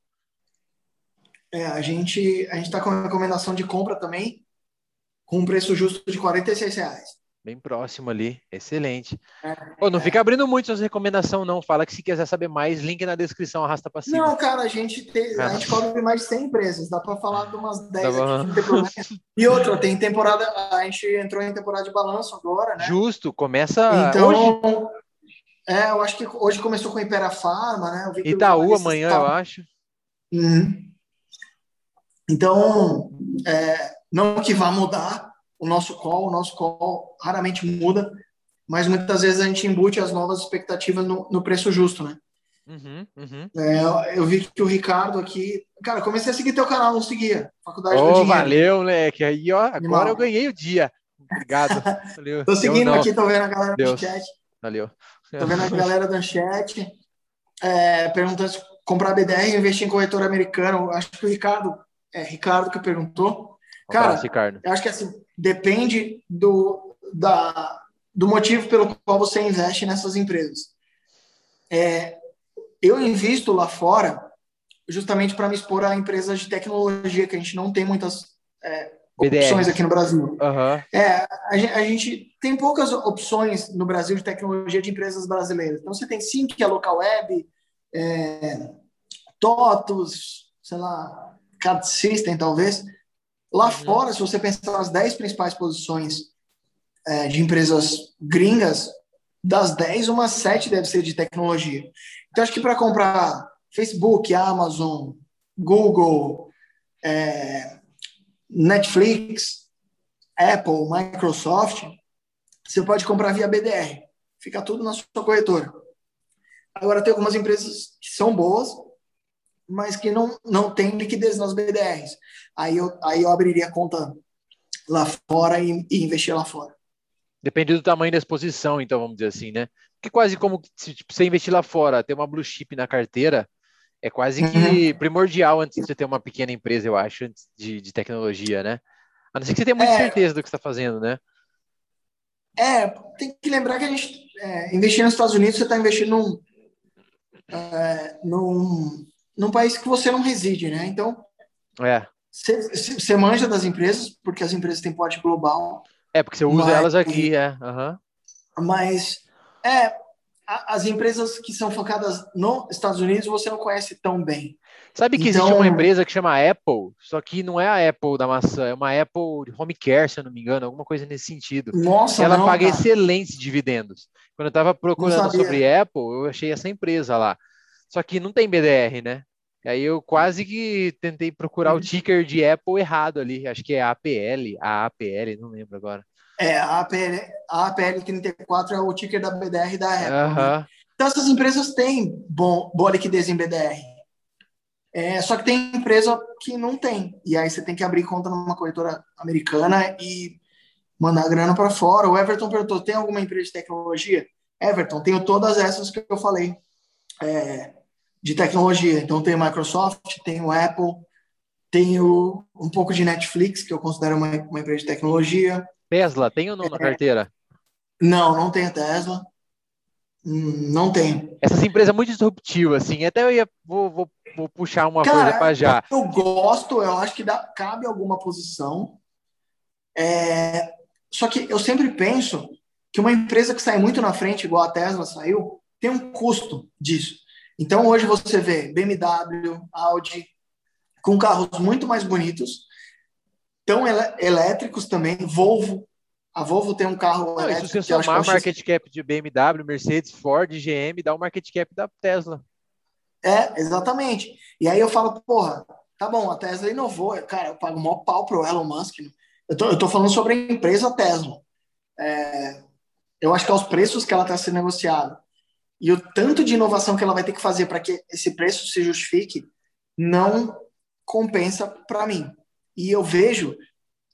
É, a gente a gente está com recomendação de compra também, com um preço justo de 46 reais. Bem próximo ali, excelente. É, Pô, não é. fica abrindo muito suas recomendações, não. Fala que se quiser saber mais, link na descrição, arrasta para cima. Não, cara, a gente, tem, a gente cobre mais de 100 empresas, dá para falar de umas 10 tá aqui, E outra, tem temporada, a gente entrou em temporada de balanço agora, né? Justo, começa então, hoje. É, eu acho que hoje começou com Impera Pharma, né? Itaú amanhã, eu acho. Uhum. Então, é, não que vá mudar o nosso call, o nosso call raramente muda, mas muitas vezes a gente embute as novas expectativas no, no preço justo, né? Uhum, uhum. É, eu vi que o Ricardo aqui. Cara, comecei a seguir teu canal, não seguia. Faculdade oh, do Dinheiro. Valeu, moleque. Aí, ó, agora Animal. eu ganhei o dia. Obrigado. Valeu. tô seguindo aqui, tô vendo a galera Deus. do chat. Valeu. Tô vendo a galera do chat é, perguntando se comprar BDR e investir em corretor americano. Acho que o Ricardo é Ricardo que perguntou. Cara, abraço, Ricardo. eu acho que assim, depende do, da, do motivo pelo qual você investe nessas empresas. É, eu invisto lá fora justamente para me expor a empresas de tecnologia, que a gente não tem muitas é, opções aqui no Brasil. Uhum. É, a, a, gente tem poucas opções no Brasil de tecnologia de empresas brasileiras. Então, você tem Sync, que é local web, é, TOTUS, sei lá, Card System, talvez. Lá uhum. fora, se você pensar nas 10 principais posições é, de empresas gringas, das 10, umas 7 deve ser de tecnologia. Então, acho que para comprar Facebook, Amazon, Google, é, Netflix, Apple, Microsoft, você pode comprar via BDR. Fica tudo na sua corretora. Agora, tem algumas empresas que são boas, mas que não, não tem liquidez nas BDRs. Aí eu, aí eu abriria conta lá fora e, e investir lá fora. Depende do tamanho da exposição, então, vamos dizer assim, né? Porque quase como se tipo, você investir lá fora, ter uma blue chip na carteira, é quase que uhum. primordial antes de você ter uma pequena empresa, eu acho, antes de, de tecnologia, né? A não ser que você tenha muita é, certeza do que está fazendo, né? É, tem que lembrar que a gente é, investir nos Estados Unidos, você está investindo num, é, num, num país que você não reside, né? Então, é. Você manja das empresas, porque as empresas têm porte global. É, porque você usa mas, elas aqui, é. Uhum. Mas, é, as empresas que são focadas nos Estados Unidos você não conhece tão bem. Sabe que então, existe uma empresa que chama Apple, só que não é a Apple da maçã, é uma Apple Home Care, se eu não me engano, alguma coisa nesse sentido. Nossa, Ela não, paga cara. excelentes dividendos. Quando eu estava procurando sobre Apple, eu achei essa empresa lá. Só que não tem BDR, né? E aí eu quase que tentei procurar o uhum. ticker de Apple errado ali. Acho que é APL, a APL, não lembro agora. É, a APL, a APL 34 é o ticker da BDR da Apple. Uh -huh. né? Então essas empresas têm bom, boa liquidez em BDR. É, só que tem empresa que não tem. E aí você tem que abrir conta numa corretora americana e mandar grana para fora. O Everton perguntou: tem alguma empresa de tecnologia? Everton, tenho todas essas que eu falei. É, de tecnologia. Então, tem Microsoft, tem o Apple, tenho um pouco de Netflix, que eu considero uma, uma empresa de tecnologia. Tesla, tem ou não na é. carteira? Não, não tem a Tesla. Hum, não tem. Essas empresas muito disruptivas, assim. Até eu ia vou, vou, vou puxar uma Cara, coisa para já. Eu gosto, eu acho que dá, cabe alguma posição. É, só que eu sempre penso que uma empresa que sai muito na frente, igual a Tesla saiu, tem um custo disso. Então hoje você vê BMW, Audi, com carros muito mais bonitos, tão elétricos também, Volvo, A Volvo tem um carro Não, elétrico. se você é somar o market cap de BMW, Mercedes, Ford, GM, dá o market cap da Tesla. É, exatamente. E aí eu falo, porra, tá bom, a Tesla inovou. Cara, eu pago o maior pau pro Elon Musk. né? Eu tô, eu tô falando sobre a empresa Tesla. É, eu acho que é os preços que ela está sendo negociada e o tanto de inovação que ela vai ter que fazer para que esse preço se justifique não compensa para mim. E eu vejo,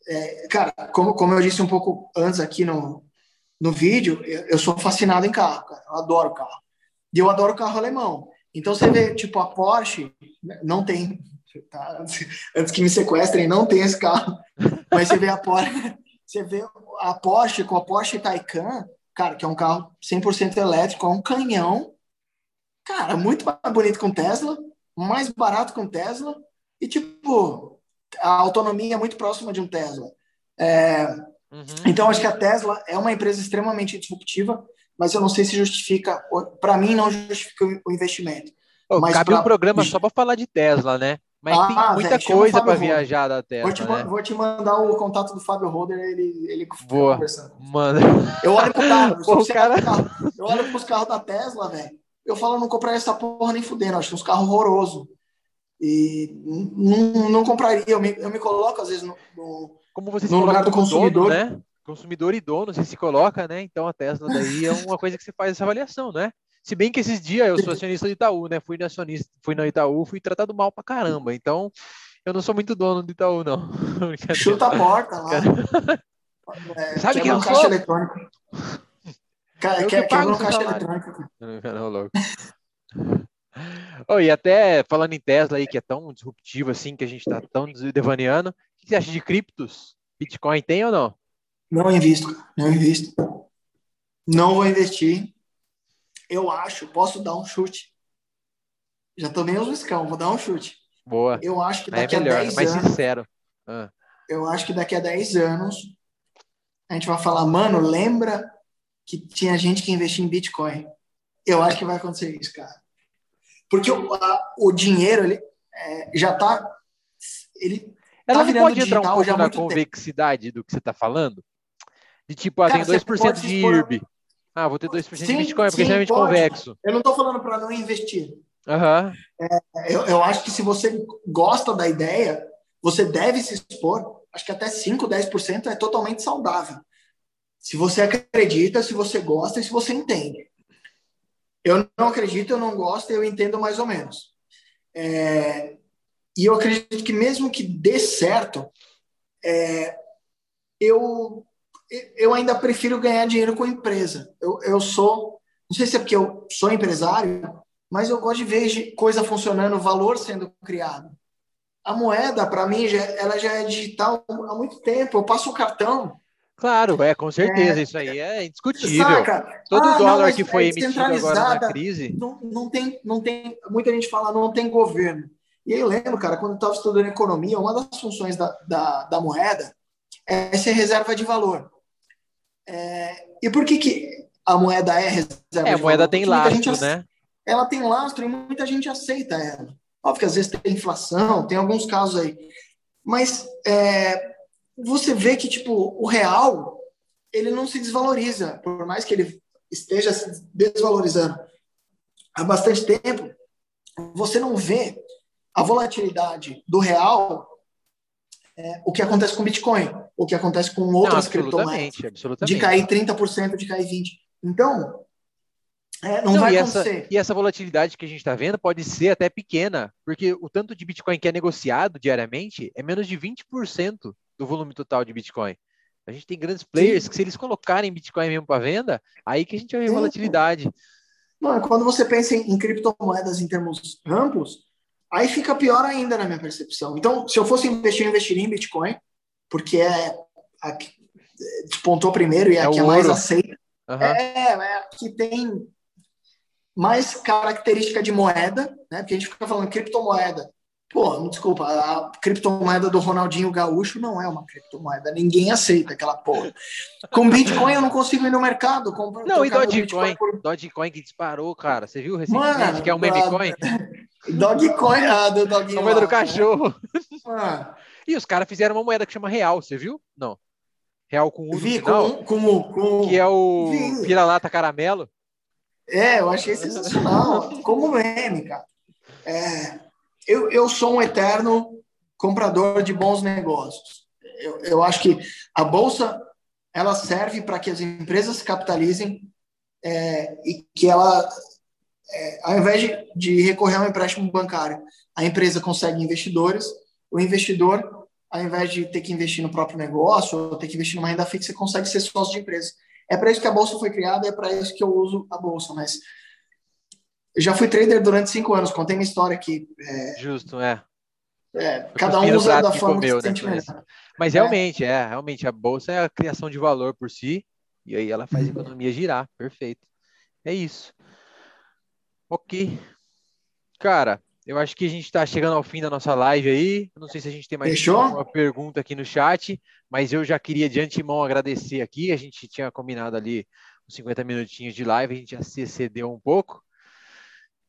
é, cara, como, como eu disse um pouco antes aqui no, no vídeo, eu, eu sou fascinado em carro, cara. Eu adoro carro. E eu adoro carro alemão. Então você vê, tipo, a Porsche não tem. Tá? Antes que me sequestrem, não tem esse carro. Mas você vê a Porsche, você vê a Porsche com a Porsche Taycan, cara, que é um carro 100% elétrico, é um canhão. Cara, muito mais bonito que um Tesla, mais barato que um Tesla. E, tipo, a autonomia é muito próxima de um Tesla. É, Uhum. então, acho que a Tesla é uma empresa extremamente disruptiva, mas eu não sei se justifica. Para mim, não justifica o investimento. Ô, Mas cabe pra- um programa só para falar de Tesla, né? Mas Ah, tem muita coisa para viajar da Vou Tesla, te, né? vou te mandar o contato do Fábio Holder, ele, ele Boa. conversando. Mano, Eu olho pro carro, Pô, você cara- carro, eu olho pros carros da Tesla, velho. Eu falo, não compraria essa porra nem fudendo, eu acho uns carros horrorosos. E não, não compraria, eu me, eu me coloco às vezes no, no- como você No lugar do consumidor. dono, né? Consumidor e dono, você se coloca, né? Então a Tesla daí é uma coisa que você faz essa avaliação, né? Se bem que esses dias eu sou acionista do Itaú, né? Fui acionista, fui no Itaú, fui tratado mal pra caramba. Então, eu não sou muito dono do Itaú, não. Chuta a porta lá. É, Sabe quem eu um caixa sou? eletrônico. Cara, Eu que quer, pago caixa eletrônico. Não, louco. Oh, e até falando em Tesla aí, que é tão disruptivo assim, que a gente tá tão devaneando, o que você acha de criptos? Bitcoin tem ou não? Não invisto, cara, não invisto. Não vou investir. Eu acho, posso dar um chute. Já tomei uns riscão, vou dar um chute. Boa. Eu acho que é daqui melhor, a é 10 mais anos, sincero. Ah, eu acho que daqui a 10 anos a gente vai falar, mano, lembra que tinha gente que investia em Bitcoin. Eu acho que vai acontecer isso, cara. Porque o, a- o dinheiro, ele é, já tá. Ele Ela não virando pode entrar um pouco na muito tempo. convexidade do que você está falando? De tipo, ah, tem você 2% pode de IRB. Ah, vou ter 2% de Sim, Bitcoin, porque é sim, pode. convexo. Eu não tô falando para não investir. Aham. Eu, eu acho que se você gosta da ideia, você deve se expor. Acho que até 5, 10% é totalmente saudável. Se você acredita, se você gosta e se você entende. Eu não acredito, eu não gosto, eu entendo mais ou menos. É, e eu acredito que mesmo que dê certo, é, eu, eu ainda prefiro ganhar dinheiro com a empresa. Eu, eu sou, não sei se é porque eu sou empresário, mas eu gosto de ver coisa funcionando, valor sendo criado. A moeda, para mim, já, ela já é digital há muito tempo. Eu passo o cartão. Claro, é, com certeza. Isso aí é indiscutível. Saca? Todo Ah, não, dólar mas que é foi emitido agora na crise. Não, não, tem, não tem. Muita gente fala, não tem governo. E aí eu lembro, cara, quando eu estava estudando economia, uma das funções da, da, da moeda é ser reserva de valor. É, e por que, que a moeda é reserva É, a moeda valor? tem gente lastro, ace- né? ela tem lastro e muita gente aceita ela. Óbvio que às vezes tem inflação, tem alguns casos aí. Mas é, você vê que, tipo, o real, ele não se desvaloriza, por mais que ele esteja se desvalorizando há bastante tempo, você não vê a volatilidade do real, é, o que acontece com o Bitcoin, o que acontece com Não, outras criptomoedas absolutamente, absolutamente. de cair 30%, de cair 20%. Então, é, não, Não, vai e, essa, acontecer. e essa volatilidade que a gente está vendo pode ser até pequena, porque o tanto de Bitcoin que é negociado diariamente é menos de 20% do volume total de Bitcoin. A gente tem grandes players que, se eles colocarem Bitcoin mesmo para venda, aí que a gente vai ver Sim. volatilidade. Mano, quando você pensa em, em criptomoedas em termos amplos, aí fica pior ainda na minha percepção. Então, se eu fosse investir, eu investiria em Bitcoin, porque é a que despontou primeiro e é, É a que o é mais aceita. Aham. É, é a que tem mais característica de moeda, né? Porque a gente fica falando criptomoeda. Pô, me desculpa, a criptomoeda do Ronaldinho Gaúcho não é uma criptomoeda. Ninguém aceita aquela porra. Com Bitcoin eu não consigo ir no mercado. comprar- Não, e Dogecoin? por Dogecoin que disparou, cara. Você viu recentemente Mano, que é um meme a- coin? Dogecoin, ah, do doguinho. moeda do cachorro. Mano, E os caras fizeram uma moeda que chama real, você viu? Não. Real com U Vi, com, que é o vira-lata caramelo. É, eu achei sensacional. como meme, cara. É, eu, eu sou um eterno comprador de bons negócios. Eu, eu acho que a bolsa ela serve para que as empresas capitalizem é, e que ela, é, ao invés de, de recorrer a um empréstimo bancário, a empresa consegue investidores, o investidor, ao invés de ter que investir no próprio negócio ou ter que investir numa renda fixa, consegue ser sócio de empresa. É para isso que a bolsa foi criada, é para isso que eu uso a bolsa, mas eu já fui trader durante cinco anos, contei minha história aqui. É, Justo, é. É, cada um usa da forma comeu, que se sente né, melhor. Mas realmente, é, realmente, a bolsa é a criação de valor por si, e aí ela faz a economia girar, perfeito. É isso. Ok. Cara, eu acho que a gente está chegando ao fim da nossa live aí. Não sei se a gente tem mais Fechou? uma pergunta aqui no chat, mas eu já queria de antemão agradecer aqui. A gente tinha combinado ali uns 50 minutinhos de live, a gente já se excedeu um pouco.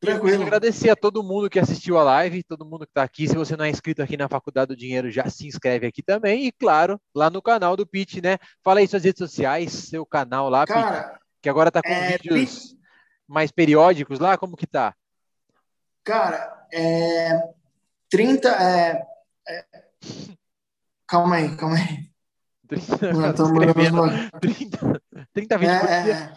Tranquilo. Agradecer a todo mundo que assistiu a live, todo mundo que está aqui. Se você não é inscrito aqui na Faculdade do Dinheiro, já se inscreve aqui também. E, claro, lá no canal do Pit, né? Fala aí suas redes sociais, seu canal lá, Cara, Pete, que agora está com é, vídeos Pete... mais periódicos lá. Como que tá? Cara, é... 30... É... É... Calma aí, calma aí. 30, não, 30, 30 vídeos é.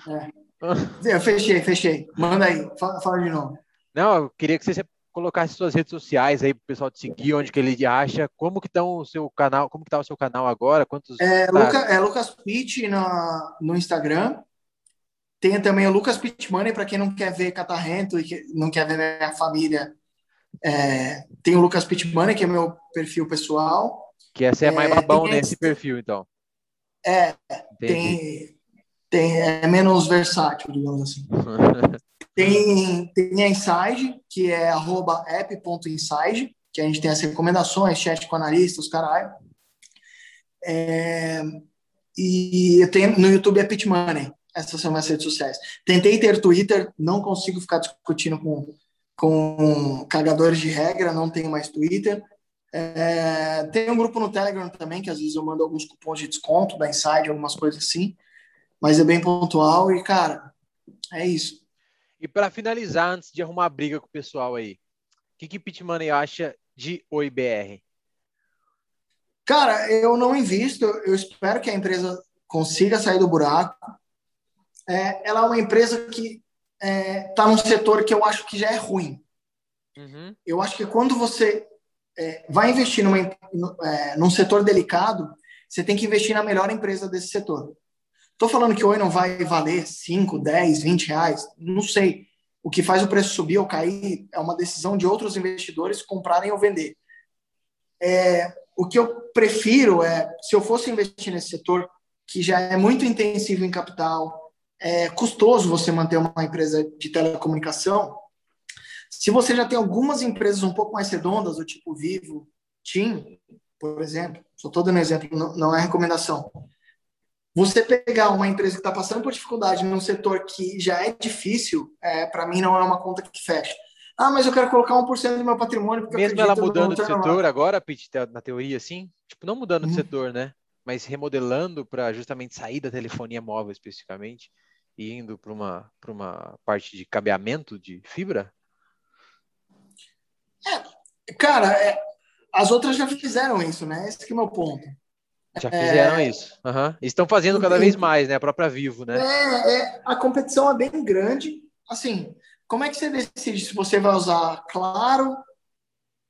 Eu fechei, fechei. Manda aí, fala, fala, de novo. Não, eu queria que você colocasse suas redes sociais aí para o pessoal te seguir, onde que ele acha, como que estão o seu canal, como que tá o seu canal agora, quantos... É, tá... Luca, é Lucas Pitt no, no Instagram, tem também o Lucas Pitt Money, para quem não quer ver catarrento e que não quer ver minha família, é, tem o Lucas Pitt Money, que é meu perfil pessoal. Que essa é mais é, babão nesse perfil, então. É, Entendi. tem tem, é menos versátil, digamos assim. tem, tem a Inside, que é arroba app.inside, que a gente tem as recomendações, chat com analistas, caralho. É, e tenho, no YouTube é Pitmoney. Essas são minhas redes sociais. Tentei ter Twitter, não consigo ficar discutindo com, com cagadores de regra, não tenho mais Twitter. É, tem um grupo no Telegram também, que às vezes eu mando alguns cupons de desconto da Inside, algumas coisas assim mas é bem pontual e, cara, é isso. E para finalizar, antes de arrumar briga com o pessoal aí, o que que Pitmoney acha de OIBR? Cara, eu não invisto, eu espero que a empresa consiga sair do buraco. É, ela é uma empresa que está é, tá num setor que eu acho que já é ruim. Uhum. Eu acho que quando você é, vai investir numa, é, num setor delicado, você tem que investir na melhor empresa desse setor. Estou falando que oi não vai valer 5, 10, 20 reais, não sei. O que faz o preço subir ou cair é uma decisão de outros investidores comprarem ou vender. É, o que eu prefiro é, se eu fosse investir nesse setor, que já é muito intensivo em capital, é custoso você manter uma empresa de telecomunicação. Se você já tem algumas empresas um pouco mais redondas, do tipo Vivo, TIM, por exemplo, só estou dando exemplo, não, não é recomendação. Você pegar uma empresa que está passando por dificuldade num setor que já é difícil, é, para mim não é uma conta que fecha. Ah, mas eu quero colocar 1% do meu patrimônio. Porque Mesmo ela mudando de setor agora, Pete, na teoria, assim? Tipo, não mudando uhum. de setor, né? Mas remodelando para justamente sair da telefonia móvel especificamente e indo para uma, uma parte de cabeamento de fibra? É, cara, é, as outras já fizeram isso, né? Esse é o meu ponto. Já fizeram é... isso. Uhum. Estão fazendo cada vez mais, né? A própria Vivo, né? É, é, a competição é bem grande. Assim, como é que você decide se você vai usar Claro,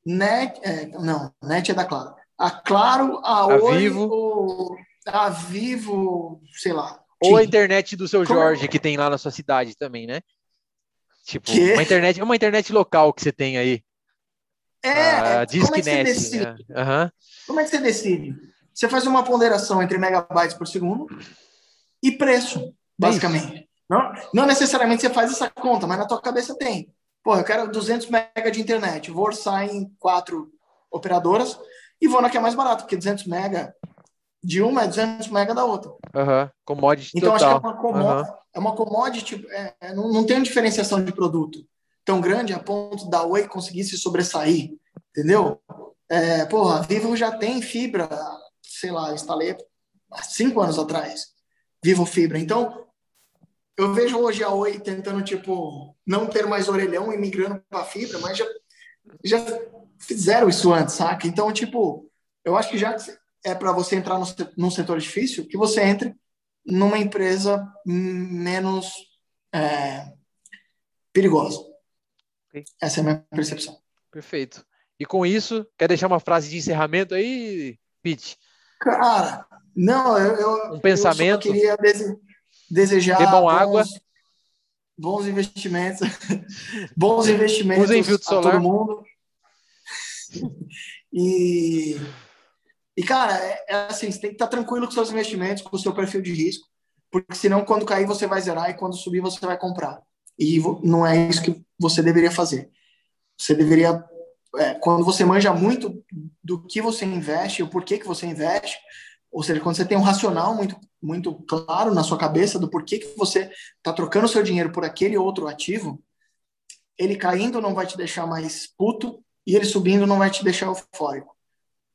Net... É, não, Net é da Claro. A Claro, a, a Oi, Vivo. Ou a Vivo, sei lá. Ou a internet do seu como... Jorge, que tem lá na sua cidade também, né? Tipo, que? uma internet, uma internet local que você tem aí. É, ah, como é que você decide? Né? Uhum. Como é que você decide? Você faz uma ponderação entre megabytes por segundo e preço, basicamente. Não, não necessariamente você faz essa conta, mas na tua cabeça tem. Pô, eu quero 200 mega de internet, vou orçar em quatro operadoras e vou na que é mais barato, porque 200 mega de uma é 200 mega da outra. Uhum. Commodity Então, total. acho que é uma, commodity, uhum. é uma commodity é, é, não, não tem uma diferenciação de produto tão grande a ponto da Oi conseguir se sobressair, entendeu? É, porra, a Vivo já tem fibra sei lá, instalei há cinco anos atrás, Vivo Fibra. Então, eu vejo hoje a Oi tentando, tipo, não ter mais orelhão e migrando para fibra, mas já, já fizeram isso antes, saca? Então, tipo, eu acho que já é para você entrar no, num setor difícil, que você entre numa empresa menos é, perigosa. Okay. Essa é a minha percepção. Perfeito. E com isso, quer deixar uma frase de encerramento aí, Pete? Cara, não, eu, eu um pensamento. Eu queria dese, desejar Bebam bons, água. bons investimentos, bons investimentos Usem filtro solar. todo mundo. E e, cara, é, é, assim, você tem que estar tranquilo com seus investimentos, com o seu perfil de risco, porque senão quando cair você vai zerar e quando subir você vai comprar. E não é isso que você deveria fazer. Você deveria, é, quando você manja muito do que você investe, o porquê que você investe, ou seja, quando você tem um racional muito, muito claro na sua cabeça do porquê que você está trocando seu dinheiro por aquele outro ativo, ele caindo não vai te deixar mais puto e ele subindo não vai te deixar eufórico.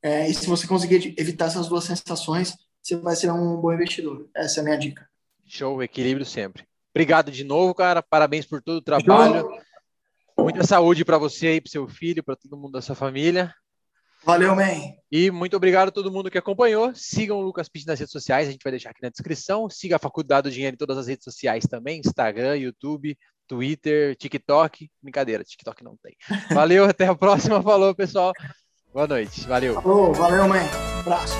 É, e se você conseguir evitar essas duas sensações, você vai ser um bom investidor. Essa é a minha dica. Show, equilíbrio sempre. Obrigado de novo, cara. Parabéns por todo o trabalho. Show. Muita saúde para você aí, para seu filho, para todo mundo da sua família. Valeu, man. E muito obrigado a todo mundo que acompanhou. Sigam o Lucas Pitt nas redes sociais, a gente vai deixar aqui na descrição. Siga a Faculdade do Dinheiro em todas as redes sociais também: Instagram, YouTube, Twitter, TikTok. Brincadeira, TikTok não tem. Valeu, até a próxima. Falou, pessoal. Boa noite. Valeu. Falou, valeu, mãe. Abraço.